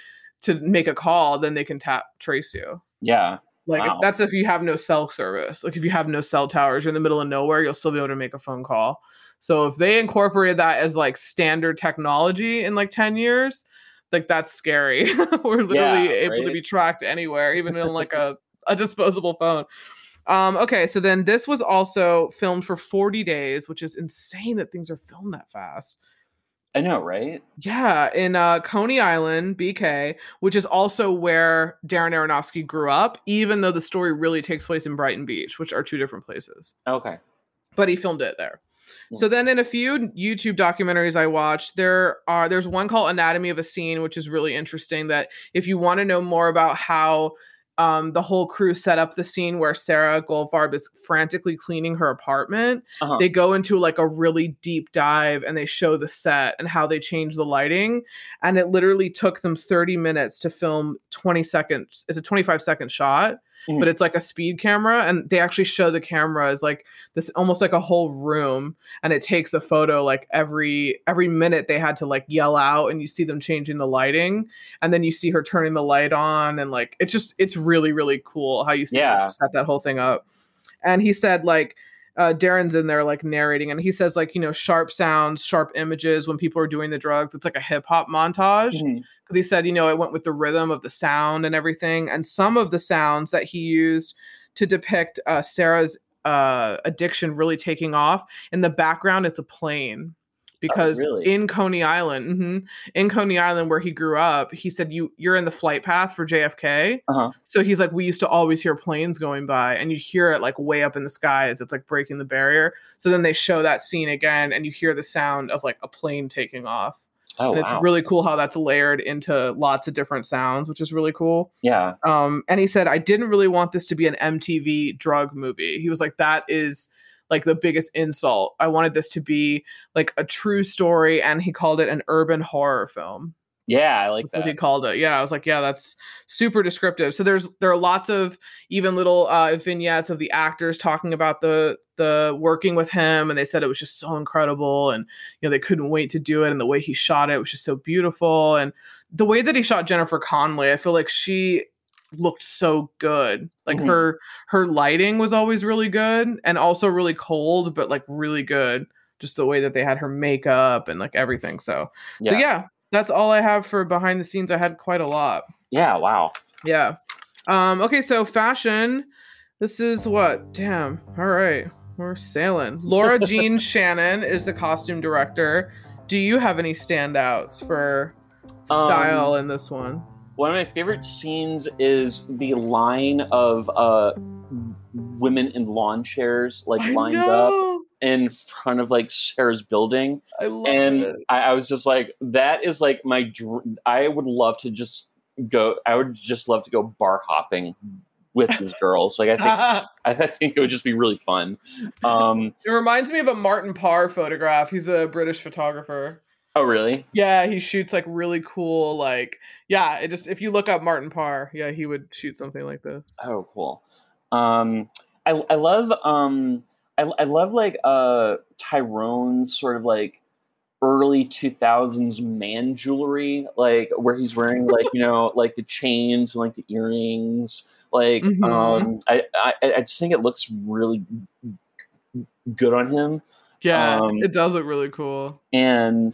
S1: to make a call, then they can tap trace you.
S2: yeah.
S1: Like if that's if you have no cell service. Like if you have no cell towers, you're in the middle of nowhere, you'll still be able to make a phone call. So if they incorporated that as like standard technology in like 10 years, like that's scary. We're literally
S2: Yeah,
S1: able to be tracked anywhere, even in like a, a disposable phone. Um, okay, so then this was also filmed for 40 days, which is insane that things are filmed that fast.
S2: I know, right?
S1: Yeah, in uh, Coney Island, BK, which is also where Darren Aronofsky grew up, even though the story really takes place in Brighton Beach, which are two different places.
S2: Okay.
S1: But he filmed it there.
S2: Yeah.
S1: So then in a few YouTube documentaries I watched, there are there's one called Anatomy of a Scene, which is really interesting that if you want to know more about how um, the whole crew set up the scene where Sarah Goldfarb is frantically cleaning her apartment,
S2: Uh-huh.
S1: they go into like a really deep dive and they show the set and how they change the lighting and it literally took them 30 minutes to film 20 seconds it's a 25 second shot
S2: Mhm.
S1: but it's like a speed camera and they actually show the camera as like this almost like a whole room and it takes a photo like every every minute they had to like yell out and you see them changing the lighting and then you see her turning the light on and like it's just it's really really cool how you
S2: Yeah.
S1: set that whole thing up and he said like uh, Darren's in there like narrating, and he says like you know sharp sounds, sharp images when people are doing the drugs. It's like a hip hop montage because
S2: Mhm.
S1: he said you know it went with the rhythm of the sound and everything, and some of the sounds that he used to depict uh, Sarah's uh, addiction really taking off. In the background, it's a plane because
S2: really?
S1: in Coney Island, mhm, in Coney Island where he grew up, he said you you're in the flight path for JFK.
S2: Uh-huh.
S1: So he's like, we used to always hear planes going by, and you hear it like way up in the sky as it's like breaking the barrier. So then they show that scene again, and you hear the sound of like a plane taking off.
S2: Oh,
S1: and
S2: wow.
S1: it's really cool how that's layered into lots of different sounds, which is really cool.
S2: yeah.
S1: Um, and he said, I didn't really want this to be an MTV drug movie. He was like, that is like the biggest insult. I wanted this to be like a true story, and he called it an urban horror film
S2: Yeah, I like
S1: what he called it. Yeah, I was like, yeah, that's super descriptive. So there's there are lots of even little uh, vignettes of the actors talking about the the working with him, and they said it was just so incredible, and you know they couldn't wait to do it, and the way he shot it was just so beautiful, and the way that he shot Jennifer Connelly, I feel like she looked so good. Like
S2: Mhm.
S1: her her lighting was always really good, and also really cold, but like really good. Just the way that they had her makeup and like everything. So
S2: Yeah.
S1: so yeah, that's all I have for behind the scenes. I had quite a lot.
S2: Yeah, wow.
S1: Yeah. Um, okay, so fashion. This is what? Damn. All right. We're sailing. Laura Jean Shannon is the costume director. Do you have any standouts for style
S2: Um,
S1: in this one?
S2: One of my favorite scenes is the line of uh women in lawn chairs like
S1: I
S2: lined up in front of like Sarah's building.
S1: I love
S2: and
S1: it.
S2: I, I was just like, that is like my. Dr- I would love to just go. I would just love to go bar hopping with these girls. Like I think, I, I think it would just be really fun. Um,
S1: it reminds me of a Martin Parr photograph. He's a British photographer.
S2: Oh, really?
S1: Yeah, he shoots like really cool, like yeah. It just if you look up Martin Parr, yeah, he would shoot something like this.
S2: Oh, cool. Um, I I love um I I love like uh Tyrone's sort of like early 2000s man jewelry like where he's wearing like you know like the chains and like the earrings like
S1: Mhm.
S2: um I, I i just think it looks really good on him
S1: Yeah,
S2: Um,
S1: it does look really cool.
S2: and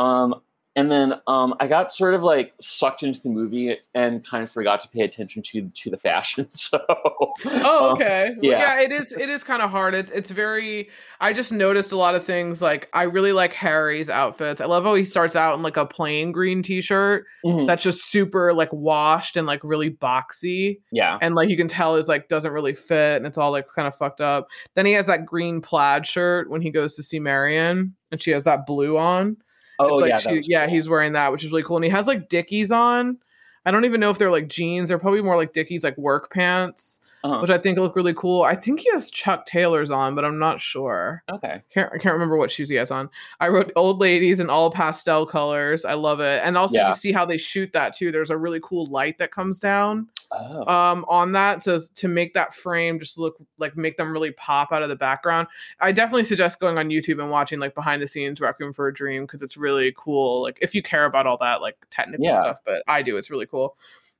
S2: um and then um, I got sort of like sucked into the movie and kind of forgot to pay attention to to the fashion. So,
S1: oh,
S2: um,
S1: okay. Well,
S2: yeah.
S1: yeah, it is. It is kind of hard. It's it's very. I just noticed a lot of things. Like I really like Harry's outfits. I love how he starts out in like a plain green T-shirt
S2: mhm,
S1: that's just super like washed and like really boxy,
S2: yeah,
S1: and like you can tell is like doesn't really fit, and it's all like kind of fucked up. Then he has that green plaid shirt when he goes to see Marion, and she has that blue on.
S2: Oh
S1: it's like
S2: yeah,
S1: she, yeah,
S2: cool.
S1: he's wearing that, which is really cool. And he has like Dickies on. I don't even know if they're like jeans. They're probably more like Dickies, like work pants,
S2: Uh-huh.
S1: which I think look really cool. I think he has Chuck Taylors on, but I'm not sure.
S2: okay.
S1: Can't I can't remember what shoes he has on. I wrote old ladies in all pastel colors. I love it. And also
S2: Yeah.
S1: you see how they shoot that too. There's a really cool light that comes down
S2: Oh,
S1: um on that to to make that frame just look like make them really pop out of the background. I definitely suggest going on YouTube and watching like behind the scenes Requiem for a Dream because it's really cool. Like if you care about all that like technical
S2: Yeah.
S1: stuff, but I do. It's really cool.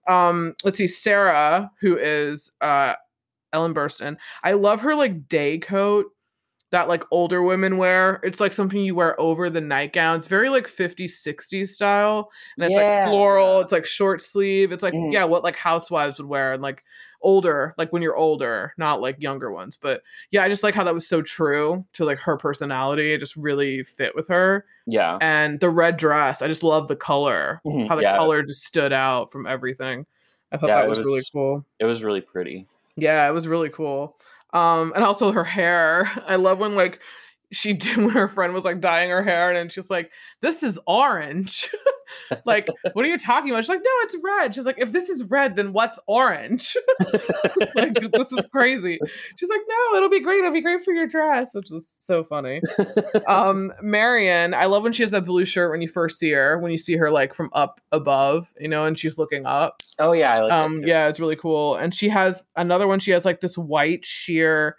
S1: Um, let's see, Sarah, who is uh Ellen Burstyn. I love her like day coat that like older women wear. It's like something you wear over the nightgown. It's very like 50s, 60s style. And it's
S2: Yeah.
S1: like floral, it's like short sleeve. It's like,
S2: Mhm.
S1: yeah, what like housewives would wear and like older, like when you're older, not like younger ones. But yeah, I just like how that was so true to like her personality. It just really fit with her.
S2: yeah,
S1: And the red dress, I just love the color.
S2: Mhm,
S1: How the
S2: yeah.
S1: color just stood out from everything. I thought
S2: Yeah,
S1: that
S2: it
S1: was, really cool.
S2: it was really pretty.
S1: Yeah, it was really cool. Um, and also her hair. I love when like she did when her friend was like dyeing her hair, and she's like, "This is orange." like, what are you talking about? She's like, "No, it's red." She's like, "If this is red, then what's orange?" like, this is crazy. She's like, "No, it'll be great. It'll be great for your dress," which is so funny. um, Marion, I love when she has that blue shirt when you first see her, when you see her like from up above, you know, and she's looking up
S2: oh yeah, I like
S1: um yeah it's really cool and she has another one she has like this white sheer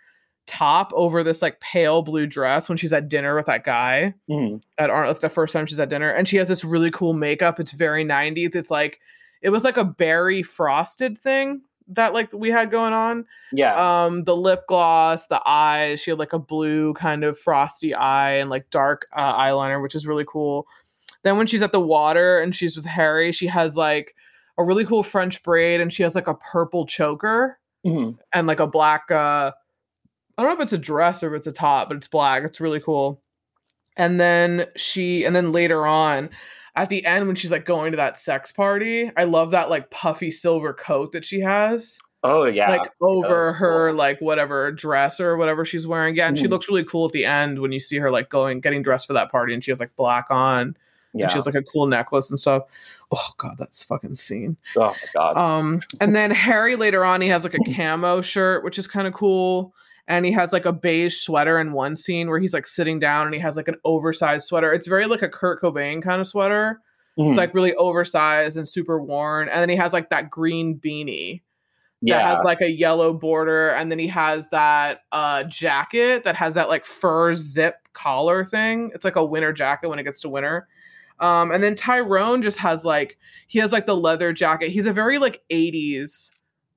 S1: top over this like pale blue dress when she's at dinner with that guy
S2: Mhm.
S1: at Ar- like the first time she's at dinner and she has this really cool makeup. It's very 90s it's like it was like a berry frosted thing that like we had going on.
S2: Yeah,
S1: um the lip gloss the eyes. She had like a blue kind of frosty eye and like dark uh, eyeliner which is really cool. Then when she's at the water and she's with harry she has like a really cool french braid and she has like a purple choker
S2: Mhm.
S1: and like a black uh i don't know if it's a dress or if it's a top but it's black it's really cool and then she and then later on at the end when she's like going to that sex party i love that like puffy silver coat that she has
S2: oh yeah,
S1: like over her
S2: cool.
S1: like whatever dress or whatever she's wearing. Yeah, and she
S2: Mhm.
S1: looks really cool at the end when you see her like going getting dressed for that party and she has like black on
S2: yeah.
S1: and she has like a cool necklace and stuff. Oh god, that's fucking scene.
S2: oh my god.
S1: Um and then Harry later on he has like a camo shirt which is kind of cool. And he has like a beige sweater in one scene where he's like sitting down and he has like an oversized sweater. It's very like a Kurt Cobain kind of sweater.
S2: Mhm.
S1: It's like really oversized and super worn. And then he has like that green beanie
S2: yeah,
S1: that has like a yellow border and then he has that uh jacket that has that like fur zip collar thing it's like a winter jacket when it gets to winter um and then tyrone just has like he has like the leather jacket he's a very like 80s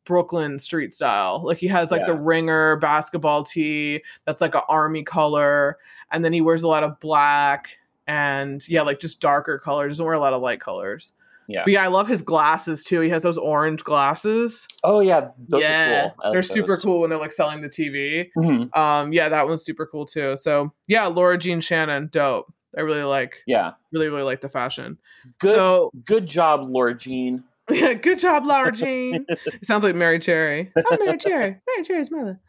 S1: brooklyn street style like he has like the ringer basketball tee that's like an army color and then he wears a lot of black and yeah like just darker colors doesn't wear a lot of light colors
S2: yeah.
S1: but yeah i love his glasses too he has those orange glasses
S2: Oh yeah, those are
S1: yeah,
S2: cool.
S1: They're super cool when they're like selling the TV.
S2: Mhm.
S1: Um, yeah, that one's super cool too. So yeah, Laura Jean Shannon, dope. I really like,
S2: Yeah,
S1: really, really like the fashion.
S2: good,
S1: So
S2: good job, Laura Jean.
S1: Yeah, good job, Laura Jean. it sounds like Mary Cherry. Oh, Mary Cherry, Mary Cherry's mother.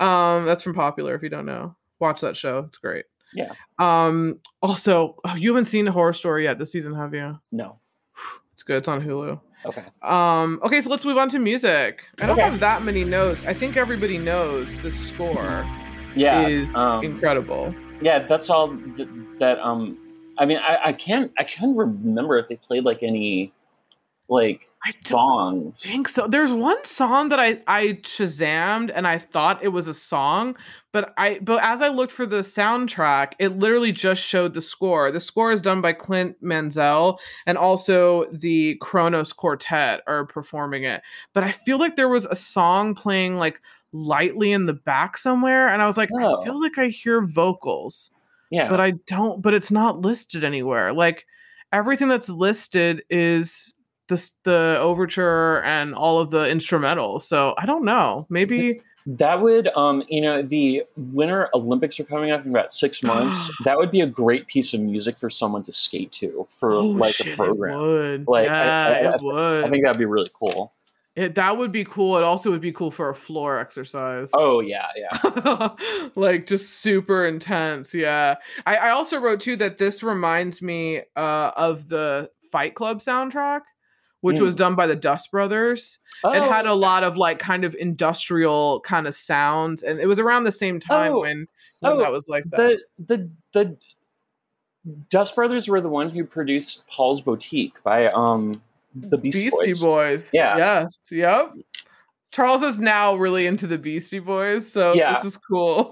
S1: Um, that's from Popular. If you don't know, watch that show. It's great.
S2: Yeah.
S1: Um. Also, oh, you haven't seen Horror Story yet this season, have you?
S2: No,
S1: It's good. It's on Hulu.
S2: okay.
S1: Um, okay, so let's move on to music. I don't
S2: Okay.
S1: have that many notes. I think everybody knows the score
S2: Yeah,
S1: is
S2: um,
S1: incredible.
S2: yeah. That's all th- that. Um, I mean, I, I can't, I can't remember if they played like any, like
S1: I don't
S2: songs.
S1: think so. There's one song that I I shazammed and I thought it was a song, but I but as I looked for the soundtrack, it literally just showed the score. The score is done by Clint Mansell and also the Kronos Quartet are performing it. But I feel like there was a song playing like lightly in the back somewhere and I was like
S2: Oh.
S1: I feel like I hear vocals.
S2: Yeah,
S1: but I don't. But it's not listed anywhere. Like, everything that's listed is the the overture and all of the instrumental. So I don't know. Maybe
S2: that would, um, you know, the Winter Olympics are coming up in about six months. that would be a great piece of music for someone to skate to for
S1: oh,
S2: like
S1: shit,
S2: a program.
S1: It would.
S2: Like,
S1: yeah,
S2: I, I,
S1: it
S2: I,
S1: would.
S2: I think that'd be really cool.
S1: It, that would be cool. It also would be cool for a floor exercise.
S2: Oh yeah, yeah.
S1: like just super intense. Yeah. I, I also wrote too that this reminds me uh, of the Fight Club soundtrack, which
S2: Mm.
S1: was done by the Dust Brothers.
S2: Oh,
S1: it had a lot of like kind of industrial kind of sounds, and it was around the same time
S2: Oh.
S1: when, when
S2: Oh,
S1: that was like that.
S2: the the the Dust Brothers were the one who produced Paul's Boutique by um the Beastie,
S1: Beastie
S2: Boys.
S1: Boys.
S2: Yeah.
S1: Yes. Yep. Charles is now really into the Beastie Boys, so
S2: Yeah.
S1: this is cool.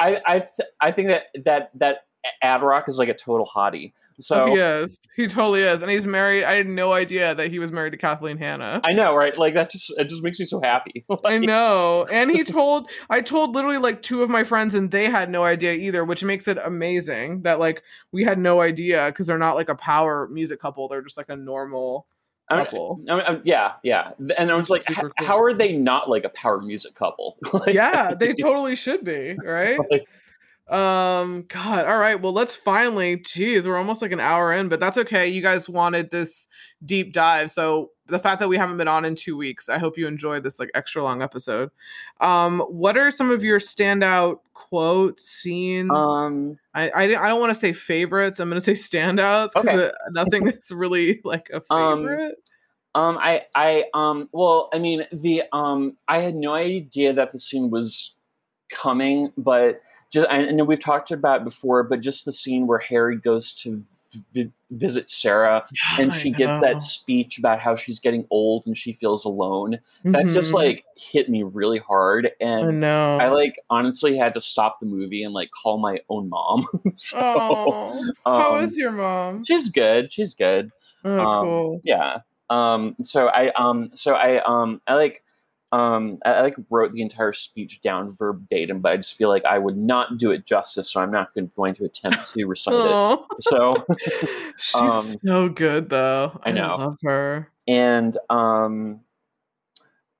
S2: I I th- I think that that that Ad Rock is like a total hottie. So
S1: he is. He totally is, and he's married. I had no idea that he was married to Kathleen Hanna.
S2: I know, right? Like that just it just makes me so happy.
S1: I know. And he told I told literally like two of my friends and they had no idea either, which makes it amazing that like we had no idea because they're not like a power music couple. They're just like a normal
S2: I mean,
S1: couple.
S2: I mean, um, yeah, yeah. And I was like,
S1: cool.
S2: how are they not like a power music couple? Like-
S1: yeah, they totally should be, right?
S2: like,
S1: Um, God, all right. Well, let's finally, geez, we're almost like an hour in, but that's okay. You guys wanted this deep dive. So the fact that we haven't been on in two weeks, I hope you enjoyed this like extra long episode. Um, what are some of your standout quotes, scenes?
S2: um,
S1: I I, I don't want to say favorites. I'm gonna say standouts because
S2: Okay.
S1: nothing is really like a
S2: Um,
S1: favorite.
S2: um, I, I, um, well, I mean, the, um, I had no idea that the scene was coming, but just, I I know we've talked about it before, but just the scene where Harry goes to v- visit Sarah and
S1: I
S2: she gives that speech about how she's getting old and she feels alone. That just
S1: Mhm.
S2: like hit me really hard.
S1: I
S2: And
S1: know.
S2: I like honestly had to stop the movie and like call my own mom. so,
S1: Oh, how
S2: um,
S1: is your mom?
S2: she's good. She's good.
S1: Oh,
S2: um,
S1: cool.
S2: Yeah. Um. So I um. So I um. I like um. I, I like wrote the entire speech down verbatim, but I just feel like I would not do it justice, so I'm not going, going to attempt to recite it. So
S1: she's
S2: um,
S1: so good though.
S2: I know.
S1: love her.
S2: and um.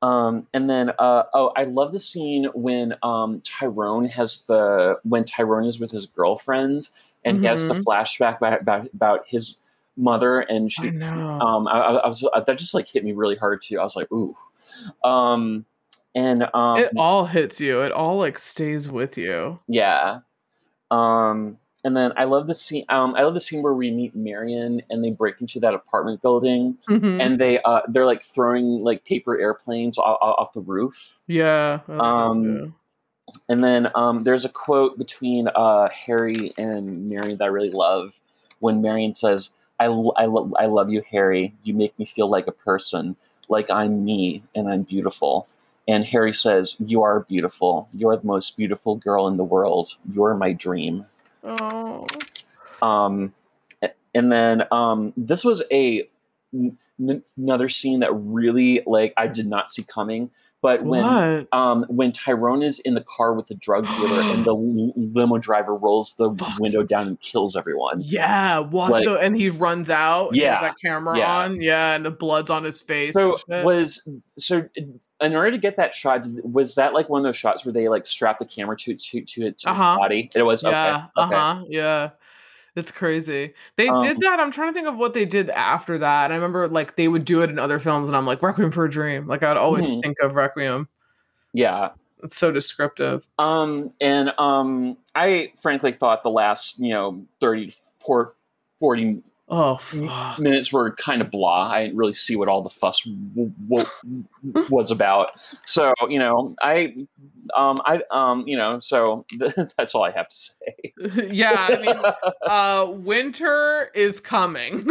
S2: Um, and then, uh, oh, I love the scene when um, Tyrone has the when Tyrone is with his girlfriend, and he has the
S1: Mhm.
S2: flashback about, about about his mother, and
S1: I
S2: she
S1: know.
S2: um, I, I was that just like hit me really hard too. I was like, ooh, um, and um,
S1: it all hits you. It all like stays with you.
S2: yeah, um, and then I love the scene. Um, I love the scene where we meet Marion and they break into that apartment building
S1: Mhm.
S2: and they uh they're like throwing like paper airplanes off, off the roof.
S1: yeah. I
S2: um. And then um, there's a quote between uh, Harry and Marion that I really love when Marion says, I, I, lo- I love you, Harry. You make me feel like a person, like I'm me and I'm beautiful. And Harry says, You are beautiful. You're the most beautiful girl in the world. You're my dream.
S1: Oh.
S2: Um, and then um, this was a n- another scene that really like I did not see coming. But when
S1: What?
S2: um, when Tyrone is in the car with the drug dealer and the limo driver rolls the
S1: Fuck.
S2: window down and kills everyone.
S1: Yeah, what
S2: like-
S1: the and he runs out
S2: Yeah,
S1: that camera
S2: yeah.
S1: on. Yeah, and the blood's on his face.
S2: So was so in order to get that shot, was that like one of those shots where they like strap the camera to to to, to
S1: Uh-huh.
S2: his body? It was
S1: yeah,
S2: okay. Okay.
S1: uh-huh. Yeah. It's crazy. They
S2: Um,
S1: did that. I'm trying to think of what they did after that. And I remember like they would do it in other films and I'm like Requiem for a Dream. Like I'd always
S2: Mhm.
S1: think of Requiem.
S2: Yeah.
S1: It's so descriptive.
S2: Um, and um, I frankly thought the last, you know, 30 to 40
S1: Oh fuck.
S2: minutes were kind of blah. I didn't really see what all the fuss w- w- was about. So, you know, I, um, I, um, you know, so that's all I have to say.
S1: yeah, I mean uh winter is coming.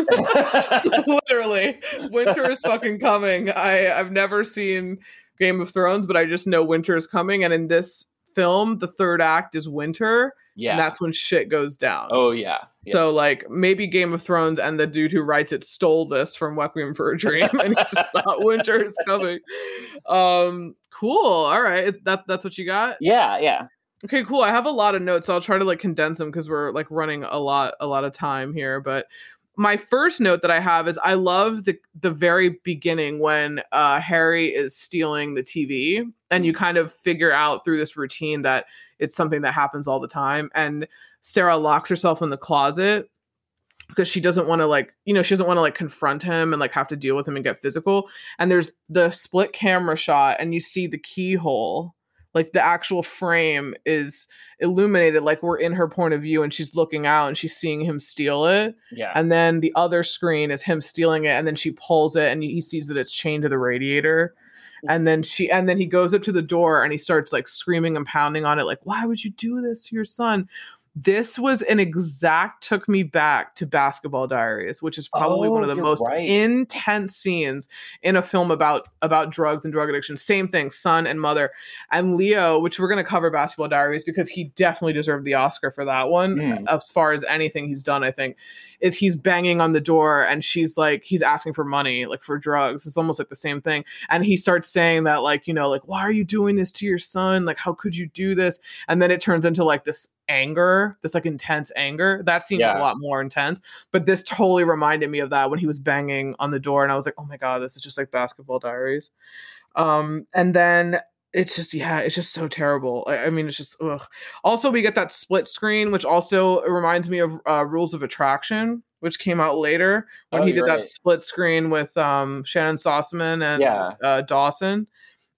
S1: Literally. Winter is fucking coming. I I've never seen Game of Thrones, but I just know winter is coming and in this film the third act is winter
S2: yeah.
S1: and that's when shit goes down.
S2: oh yeah. yeah.
S1: So like maybe Game of Thrones and the dude who writes it stole this from Requiem for a Dream and he just thought winter is coming. Um cool. All right. That that's what you got?
S2: yeah, yeah.
S1: Okay, cool. I have a lot of notes. So I'll try to like condense them because we're like running a lot a lot of time here, but my first note that I have is I love the the very beginning when uh, Harry is stealing the TV, and you kind of figure out through this routine that it's something that happens all the time. And Sarah locks herself in the closet because she doesn't want to like you know she doesn't want to like confront him and like have to deal with him and get physical. And there's the split camera shot, and you see the keyhole like the actual frame is illuminated like we're in her point of view and she's looking out and she's seeing him steal it
S2: Yeah.
S1: and then the other screen is him stealing it and then she pulls it and he sees that it's chained to the radiator and then she and then he goes up to the door and he starts like screaming and pounding on it like why would you do this to your son this was an exact took me back to basketball diaries which is probably one
S2: Oh,
S1: of the most
S2: right.
S1: intense scenes in a film about about drugs and drug addiction. Same thing son and mother and leo which we're going to cover basketball diaries because he definitely deserved the oscar for that one
S2: Mm.
S1: as far as anything he's done i think is he's banging on the door and she's like he's asking for money like for drugs. It's almost like the same thing. And he starts saying that like you know like why are you doing this to your son? Like how could you do this? And then it turns into like this anger this like intense anger that seems
S2: Yeah.
S1: a lot more intense but this totally reminded me of that when he was banging on the door and i was like oh my god this is just like basketball diaries um and then it's just yeah it's just so terrible i, I mean it's just ugh. also we get that split screen which also reminds me of uh, rules of attraction which came out later when
S2: Oh,
S1: he did
S2: you're
S1: that split screen with um Shannyn Sossamon and
S2: Yeah.
S1: uh, dawson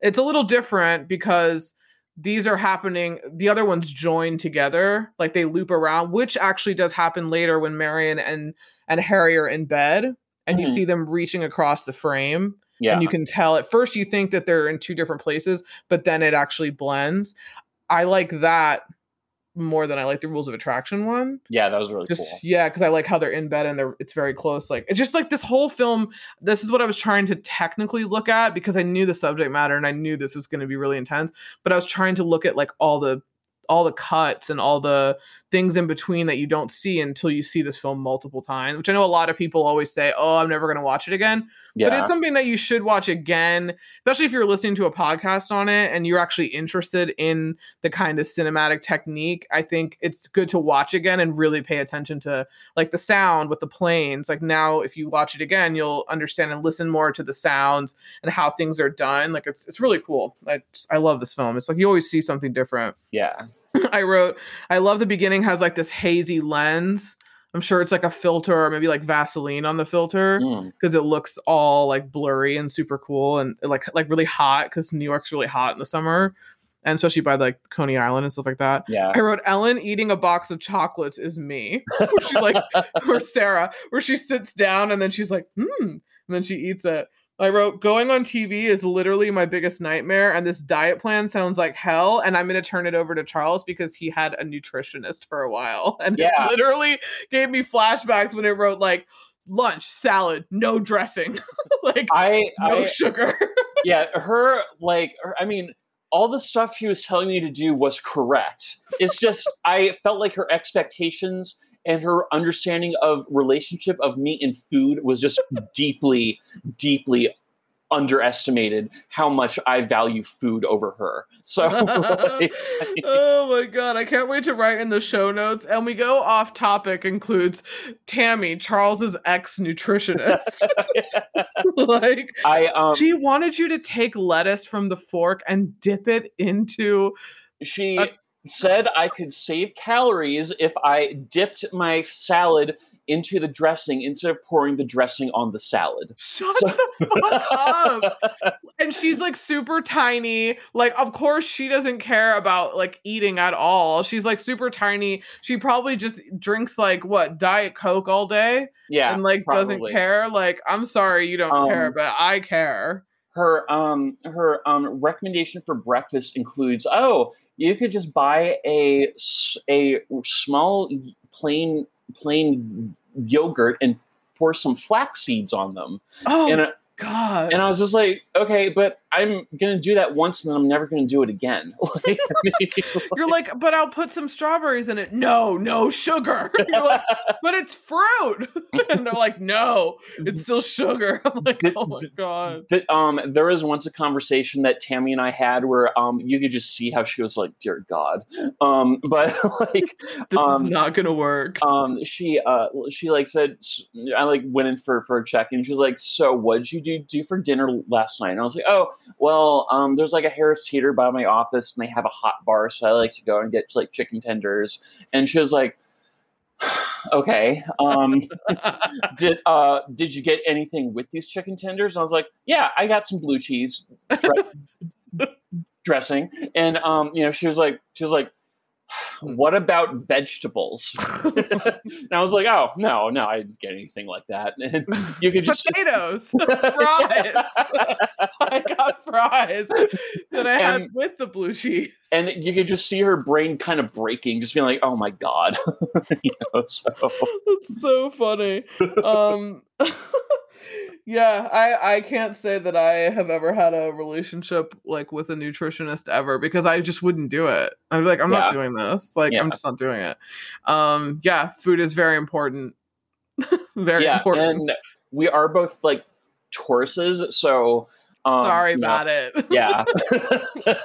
S1: it's a little different because these are happening the other ones join together like they loop around which actually does happen later when marion and and harry are in bed and you
S2: Mhm.
S1: see them reaching across the frame
S2: Yeah.
S1: and you can tell at first you think that they're in two different places but then it actually blends i like that more than i like the rules of attraction one
S2: yeah, that was really
S1: just
S2: cool.
S1: yeah because i like how they're in bed and they're it's very close like it's just like this whole film this is what i was trying to technically look at because i knew the subject matter and i knew this was going to be really intense but i was trying to look at like all the all the cuts and all the things in between that you don't see until you see this film multiple times which i know a lot of people always say oh i'm never going to watch it again
S2: Yeah.
S1: but it's something that you should watch again, especially if you're listening to a podcast on it and you're actually interested in the kind of cinematic technique. I think it's good to watch again and really pay attention to like the sound with the planes. Like now, if you watch it again, you'll understand and listen more to the sounds and how things are done. Like it's it's really cool. I just, I love this film. It's like you always see something different.
S2: yeah.
S1: I wrote, I love the beginning has like this hazy lens. I'm sure it's like a filter or maybe like Vaseline on the filter
S2: Mm.
S1: because it looks all like blurry and super cool and like like really hot because New York's really hot in the summer and especially by like Coney Island and stuff like that.
S2: Yeah.
S1: I wrote Ellen eating a box of chocolates is me. where she like or Sarah where she sits down and then she's like hmm and then she eats it. I wrote going on TV is literally my biggest nightmare and this diet plan sounds like hell and I'm going to turn it over to Charles because he had a nutritionist for a while and
S2: Yeah.
S1: it literally gave me flashbacks when it wrote like lunch salad no dressing like
S2: I,
S1: no
S2: I
S1: sugar
S2: yeah, her like her, I mean, all the stuff she was telling me to do was correct. It's just I felt like her expectations and her understanding of relationship of meat and food was just deeply, deeply underestimated how much I value food over her. So like,
S1: oh my god i can't wait to write in the show notes and we go off topic includes tammy charles's ex nutritionist like
S2: I um
S1: she wanted you to take lettuce from the fork and dip it into
S2: she
S1: Uh,
S2: said I could save calories if I dipped my salad into the dressing instead of pouring the dressing on the salad.
S1: shut
S2: So-
S1: the fuck up. And she's like super tiny. Like of course she doesn't care about like eating at all. She's like super tiny. She probably just drinks like what diet coke all day
S2: yeah,
S1: and like doesn't care? Like i'm sorry you don't care
S2: Um,
S1: but i care.
S2: her um her um recommendation for breakfast includes oh you could just buy a a small plain plain yogurt and pour some flax seeds on them.
S1: Oh.
S2: And uh,
S1: god.
S2: And I was just like, okay, but I'm gonna do that once, and then I'm never gonna do it again. Like,
S1: You're like, but I'll put some strawberries in it. No, no sugar. You're like, but it's fruit. and they're like, no, it's still sugar. I'm like,
S2: Th-
S1: oh my god.
S2: that, um, there was once a conversation that Tammy and I had where um, you could just see how she was like, "Dear God," um, but like,
S1: This
S2: um,
S1: is not gonna work.
S2: um, she uh, she like said, I like went in for for a check, and she was like, "So, what did you do do for dinner last night?" And I was like, "Oh, well, um, there's like a Harris Teeter by my office, and they have a hot bar, so I like to go and get like chicken tenders." And she was like. Okay. Um, did uh did you get anything with these chicken tenders? And I was like, yeah, I got some blue cheese dressing, and um, you know, she was like, she was like, what about vegetables? and I was like, oh no, no, I didn't get anything like that. And you could just
S1: Potatoes, fries. I got fries that I had with the blue cheese.
S2: and you could just see her brain kind of breaking, just being like, oh my god, you know. So
S1: That's so funny. Um Yeah, I I can't say that I have ever had a relationship like with a nutritionist ever because I just wouldn't do it. I'd be like, I'm not doing this. Like
S2: Yeah.
S1: I'm just not doing it. Um yeah, food is very important. very
S2: yeah,
S1: important.
S2: and we are both like Tauruses, so um,
S1: Sorry
S2: you know,
S1: about it.
S2: Yeah.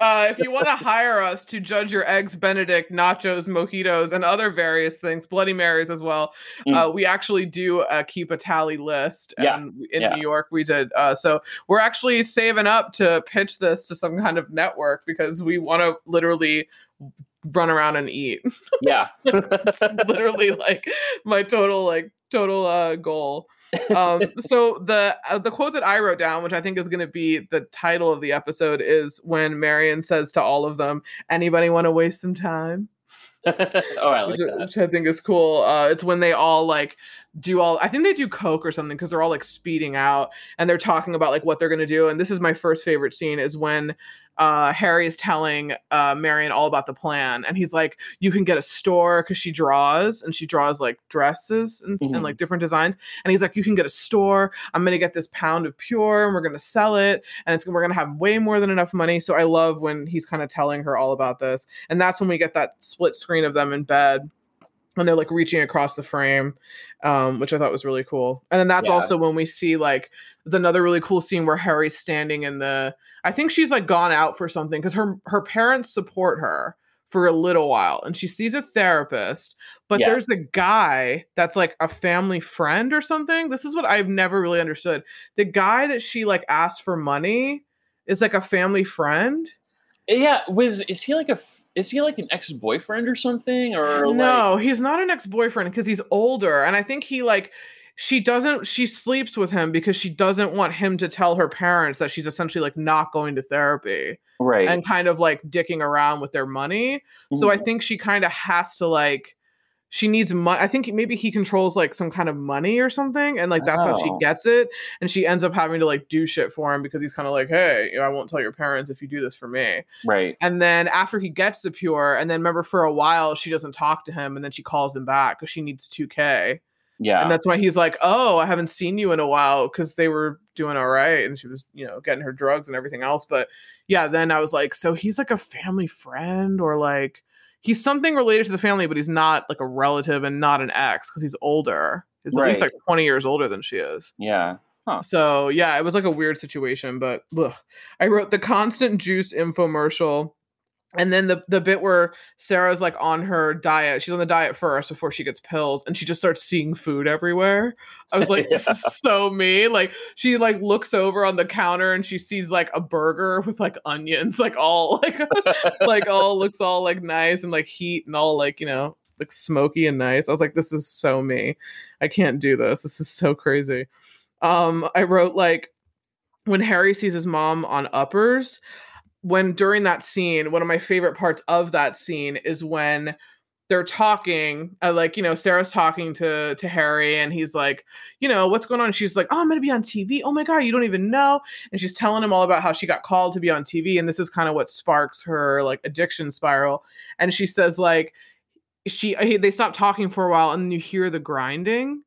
S1: uh, if you want to hire us to judge your eggs benedict nachos mojitos and other various things bloody marys as well uh, we actually do uh, keep a tally list
S2: Mm. Yeah,
S1: and in
S2: yeah.
S1: new york we did uh, so we're actually saving up to pitch this to some kind of network because we want to literally run around and eat
S2: yeah.
S1: literally like my total like total uh goal um so the uh, the quote that i wrote down which i think is going to be the title of the episode is when marion says to all of them anybody want to waste some time
S2: oh, I like
S1: which,
S2: that.
S1: which i think is cool uh it's when they all like do all i think they do coke or something because they're all like speeding out and they're talking about like what they're going to do and this is my first favorite scene is when uh harry is telling uh marion all about the plan and he's like you can get a store because she draws and she draws like dresses and, and
S2: Mhm.
S1: like different designs and he's like you can get a store. I'm gonna get this pound of pure and we're gonna sell it and it's we're gonna have way more than enough money. So i love when he's kind of telling her all about this and that's when we get that split screen of them in bed and they're like reaching across the frame um, which i thought was really cool and then that's
S2: Yeah.
S1: also when we see like there's another really cool scene where harry's standing in the i think she's like gone out for something because her her parents support her for a little while and she sees a therapist but
S2: Yeah.
S1: there's a guy that's like a family friend or something this is what i've never really understood the guy that she like asked for money is like a family friend
S2: Yeah, was is he like a f- is he like an ex boyfriend or something or like,
S1: no, he's not an ex-boyfriend because he's older. And I think he like she doesn't she sleeps with him because she doesn't want him to tell her parents that she's essentially like not going to therapy
S2: right?
S1: and kind of like dicking around with their money. So I mm-hmm. think she kind of has to like she needs money. I think maybe he controls like some kind of money or something, and like that's how she
S2: Oh.
S1: gets it. And she ends up having to like do shit for him because he's kind of like, hey, you know, I won't tell your parents if you do this for me.
S2: right.
S1: And then after he gets the pure, and then remember for a while she doesn't talk to him, and then she calls him back because she needs 2K.
S2: Yeah,
S1: And that's why he's like, Oh, I haven't seen you in a while because they were doing all right and she was, you know, getting her drugs and everything else. But yeah, then I was like, So he's like a family friend or like he's something related to the family, but he's not like a relative and not an ex because he's older. He's at least like 20 years older than she is.
S2: yeah.
S1: So yeah, it was like a weird situation, but ugh. I wrote the constant juice infomercial. And then the the bit where Sarah's like on her diet, she's on the diet first before she gets pills, and she just starts seeing food everywhere. I was like, this is so me. Like she like looks over on the counter and she sees like a burger with like onions, like all like like all looks all like nice and like heat and all like you know like smoky and nice. I was like, this is so me. I can't do this. This is so crazy. Um, I wrote like when Harry sees his mom on uppers, when during that scene, one of my favorite parts of that scene is when they're talking, uh, like you know, Sarah's talking to to Harry, and he's like, you know, what's going on? And she's like, oh, I'm gonna be on TV. Oh my god, you don't even know. And she's telling him all about how she got called to be on TV, and this is kind of what sparks her like addiction spiral. And she says like, she he- they stop talking for a while, and you hear the grinding.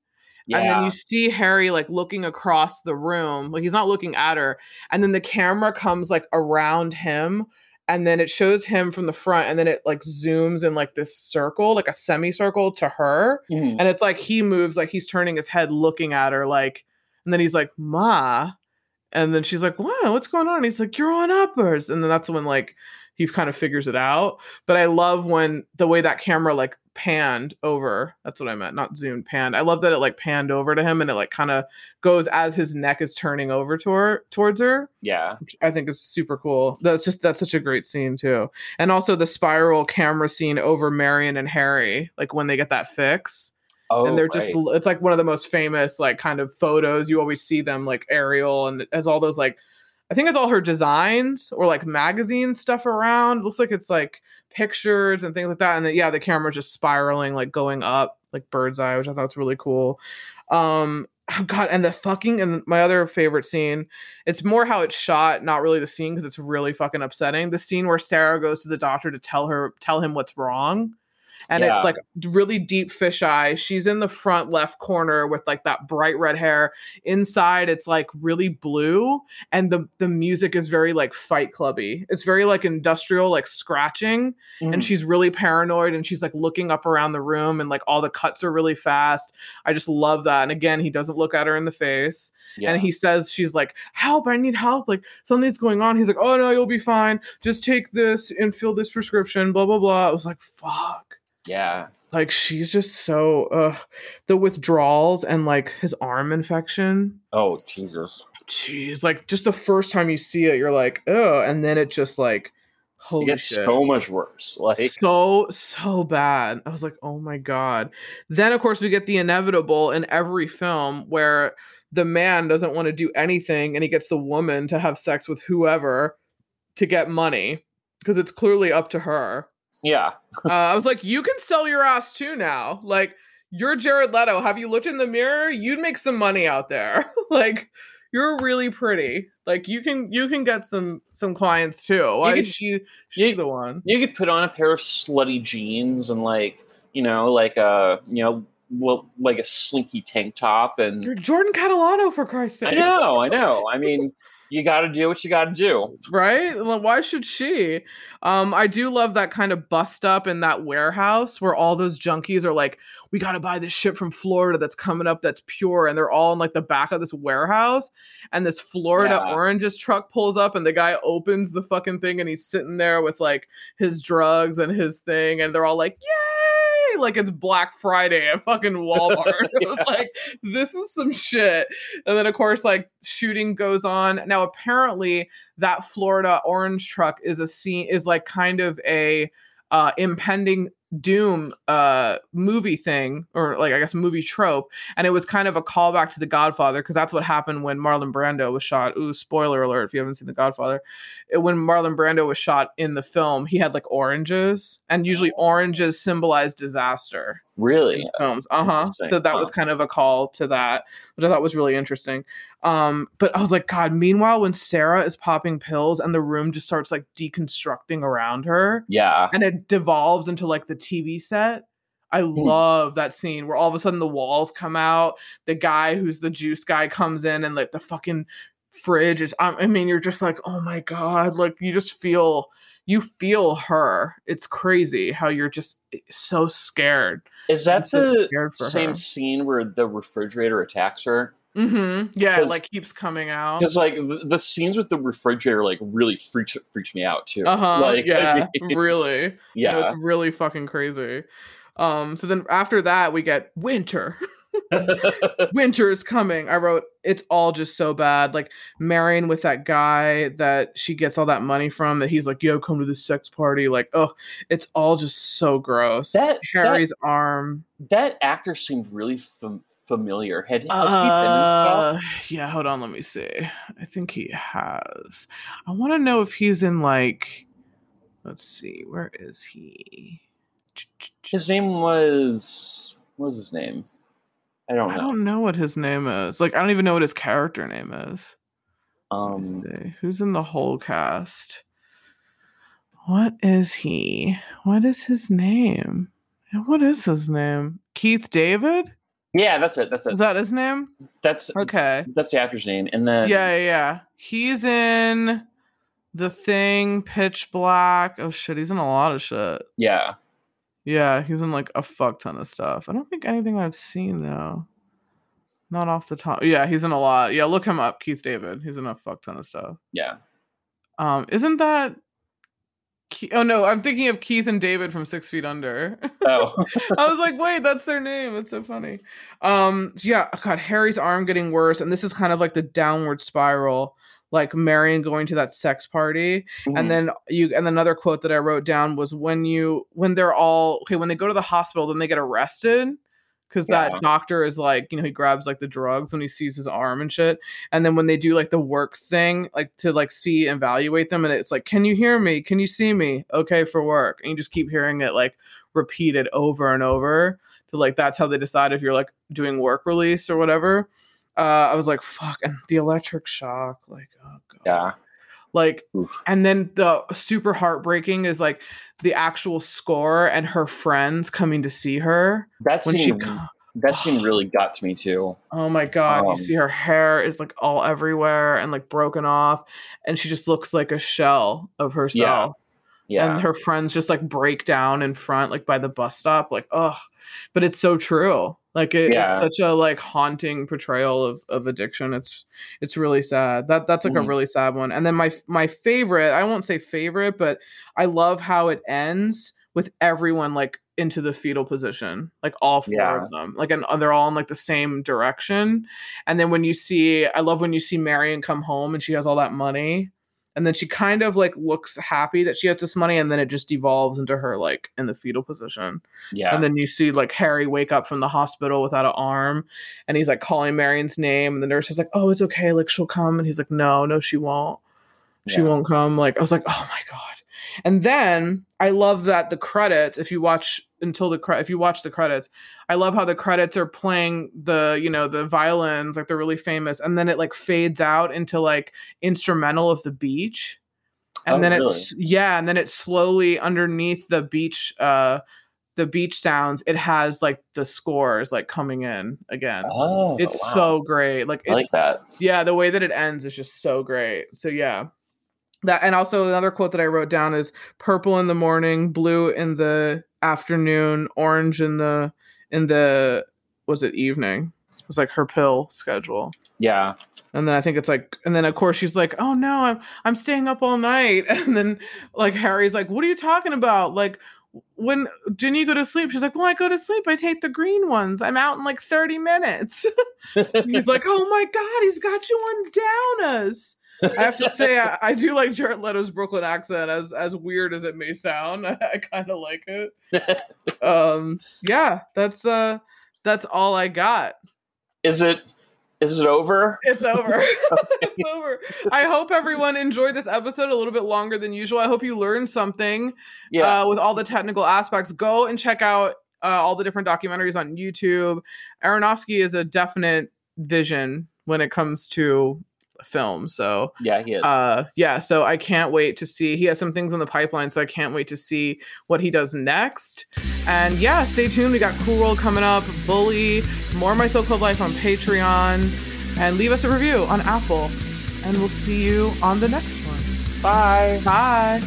S2: Yeah.
S1: and then you see Harry like looking across the room, like he's not looking at her, and then the camera comes like around him, and then it shows him from the front, and then it like zooms in like this circle, like a semicircle to her,
S2: Mhm.
S1: and it's like he moves, like he's turning his head, looking at her, like, and then he's like, "Ma," and then she's like, "Wow, what's going on?" And he's like, "You're on uppers," and then that's when like he kind of figures it out. But I love when the way that camera like panned over. That's what I meant, not zoomed, panned. I love that it like panned over to him and it like kind of goes as his neck is turning over to her, towards her,
S2: Yeah.
S1: which I think is super cool. That's just that's such a great scene too. And also the spiral camera scene over Marion and Harry, like when they get that fix
S2: Oh,
S1: and they're just
S2: right.
S1: it's like one of the most famous like kind of photos you always see them like aerial and has all those like i think it's all her designs or like magazine stuff around it looks like it's like pictures and things like that and then yeah the camera's just spiraling like going up like bird's eye which i thought was really cool. Um oh god and the fucking and my other favorite scene it's more how it's shot not really the scene because it's really fucking upsetting. The scene where sarah goes to the doctor to tell her tell him what's wrong and
S2: Yeah.
S1: it's like really deep fisheye. She's in the front left corner with like that bright red hair. Inside, it's like really blue, and the the music is very like Fight Clubby. It's very like industrial, like scratching,
S2: Mhm.
S1: and she's really paranoid, and she's like looking up around the room, and like all the cuts are really fast. I just love that. And again, he doesn't look at her in the face,
S2: yeah.
S1: and he says she's like, "Help! I need help! Like something's going on." He's like, "Oh no, you'll be fine. Just take this and fill this prescription." Blah blah blah. I was like, "Fuck."
S2: Yeah.
S1: like she's just so uh the withdrawals and like his arm infection
S2: Oh Jesus.
S1: jeez like just the first time you see it you're like oh and then it just like
S2: It
S1: holy
S2: gets
S1: shit
S2: so much worse. Like
S1: so so bad i was like oh my god then of course we get the inevitable in every film where the man doesn't want to do anything and he gets the woman to have sex with whoever to get money because it's clearly up to her
S2: yeah.
S1: uh, I was like, you can sell your ass too now. Like, you're Jared Leto. Have you looked in the mirror? You'd make some money out there. like, you're really pretty. Like, you can you can get some some clients too. Why
S2: could-
S1: is she she
S2: you-
S1: the one?
S2: You could put on a pair of slutty jeans and like, you know, like a you know, well, like a slinky tank top and
S1: You're Jordan Catalano for Christ's sake.
S2: I know, I know. I mean, you got to do what you got to do.
S1: right? Why should she? Um, I do love that kind of bust up in that warehouse where all those junkies are like, we got to buy this shit from Florida that's coming up that's pure, and they're all in like the back of this warehouse, and this Florida
S2: Yeah.
S1: oranges truck pulls up, and the guy opens the fucking thing, and he's sitting there with like his drugs and his thing, and they're all like, yay! Like it's Black Friday at fucking Walmart. it was like, this is some shit. And then of course, like shooting goes on. Now apparently that Florida orange truck is a scene is like kind of a uh impending doom uh movie thing or like i guess movie trope and it was kind of a callback to the godfather because that's what happened when marlon brando was shot. Ooh spoiler alert if you haven't seen the godfather. It- when marlon brando was shot in the film he had like oranges and usually oranges symbolize disaster
S2: Really?
S1: films. Uh huh. So that was kind of a call to that, which I thought was really interesting. Um, but I was like, God. Meanwhile, when Sarah is popping pills and the room just starts like deconstructing around her,
S2: Yeah.
S1: and it devolves into like the TV set. I love that scene where all of a sudden the walls come out. The guy who's the juice guy comes in, and like the fucking fridge is. I mean, you're just like, oh my god! Like you just feel, you feel her. It's crazy how you're just eh, so scared.
S2: Is that
S1: so
S2: the same
S1: her.
S2: scene where the refrigerator attacks her?
S1: Mm-hmm. Yeah, it like keeps coming out.
S2: Because like the, the scenes with the refrigerator like really freaks freaks me out too.
S1: Uh huh.
S2: Like,
S1: yeah, really.
S2: Yeah.
S1: it's really fucking crazy. Um, so then after that we get winter. winter is coming. I wrote it's all just so bad. Like Marion with that guy that she gets all that money from that he's like, yo, come to this sex party. Like, oh, it's all just so gross.
S2: that
S1: Harry's arm.
S2: that, that actor seemed really fam- familiar. Had, has he been
S1: Uh, yeah, hold on, let me see. I think he has. I want to know if he's in like let's see, where is he?
S2: His name was what was his name? I don't know.
S1: I don't know what his name is. Like I don't even know what his character name is.
S2: Um.
S1: Who's in the whole cast? What is he? What is his name? What is his name? Keith David?
S2: Yeah, that's it. That's it.
S1: Is that his name?
S2: That's
S1: Okay.
S2: that's the actor's name. And then
S1: Yeah, yeah, yeah. He's in The Thing, Pitch Black. Oh shit, he's in a lot of shit.
S2: yeah.
S1: Yeah, he's in like a fuck ton of stuff. I don't think anything I've seen though. Not off the top. Yeah, he's in a lot. Yeah, look him up, Keith David. He's in a fuck ton of stuff.
S2: Yeah.
S1: Um, isn't that? Ke- oh no, I'm thinking of Keith and David from Six Feet Under.
S2: Oh.
S1: I was like, wait, that's their name. It's so funny. Um, so yeah, God, Harry's arm getting worse, and this is kind of like the downward spiral, like Marion going to that sex party,
S2: Mhm.
S1: and then you, and another quote that I wrote down was when you, when they're all okay, when they go to the hospital, then they get arrested. Because
S2: Yeah.
S1: that doctor is like, you know, he grabs like the drugs when he sees his arm and shit. And then when they do like the work thing, like to like see and evaluate them, and it's like, can you hear me? Can you see me? Okay, for work. And you just keep hearing it like repeated over and over to like that's how they decide if you're like doing work release or whatever. Uh, I was like, fuck, and the electric shock, like, oh god,
S2: yeah.
S1: like,
S2: Oof.
S1: and then the super heartbreaking is like the actual score and her friends coming to see her
S2: That
S1: when she.
S2: scene
S1: co-
S2: that scene really got to me too.
S1: Oh my god,
S2: Um,
S1: you see her hair is like all everywhere and like broken off, and she just looks like a shell of herself.
S2: Yeah. Yeah.
S1: and her friends just like break down in front like by the bus stop like oh but it's so true like it,
S2: Yeah.
S1: it's such a like haunting portrayal of of addiction it's it's really sad that that's like a
S2: Mhm.
S1: really sad one and then my my favorite i won't say favorite but i love how it ends with everyone like into the fetal position like all four
S2: Yeah.
S1: of them like and they're all in like the same direction and then when you see i love when you see marion come home and she has all that money and then she kind of like looks happy that she has this money and then it just devolves into her like in the fetal position
S2: yeah.
S1: and then you see like harry wake up from the hospital without an arm and he's like calling marion's name and the nurse is like oh it's okay like she'll come and he's like no no she won't she
S2: Yeah.
S1: won't come like i was like oh my god and then i love that the credits if you watch until the if you watch the credits i love how the credits are playing the you know the violins like they're really famous and then it like fades out into like instrumental of the beach and
S2: Oh,
S1: then
S2: really?
S1: it's yeah and then it's slowly underneath the beach uh the beach sounds it has like the scores like coming in again
S2: oh,
S1: it's
S2: wow.
S1: so great like
S2: I
S1: it,
S2: like that.
S1: yeah the way that it ends is just so great so yeah that and also another quote that i wrote down is purple in the morning blue in the afternoon orange in the in the was it evening? It was like her pill schedule.
S2: Yeah.
S1: and then i think it's like and then of course she's like oh no i'm i'm staying up all night. And then like harry's like what are you talking about? Like when didn't you go to sleep? She's like well i go to sleep. I take the green ones. I'm out in like 30 minutes. He's like, "Oh my god, he's got you on downers." I have to say, I, I do like Jared Leto's Brooklyn accent, as as weird as it may sound. I, kind of like it. Um, yeah, that's uh, that's all I got.
S2: is it is it over?
S1: It's over. it's over. I hope everyone enjoyed this episode a little bit longer than usual. I hope you learned something
S2: Yeah.
S1: uh, with all the technical aspects. Go and check out uh, all the different documentaries on YouTube. Aronofsky is a definite vision when it comes to film. So
S2: yeah, he is.
S1: uh yeah so i can't wait to see he has some things in the pipeline so i can't wait to see what he does next and yeah stay tuned we got cool world coming up bully more my so-called life on patreon and leave us a review on apple and we'll see you on the next one
S2: Bye.
S1: bye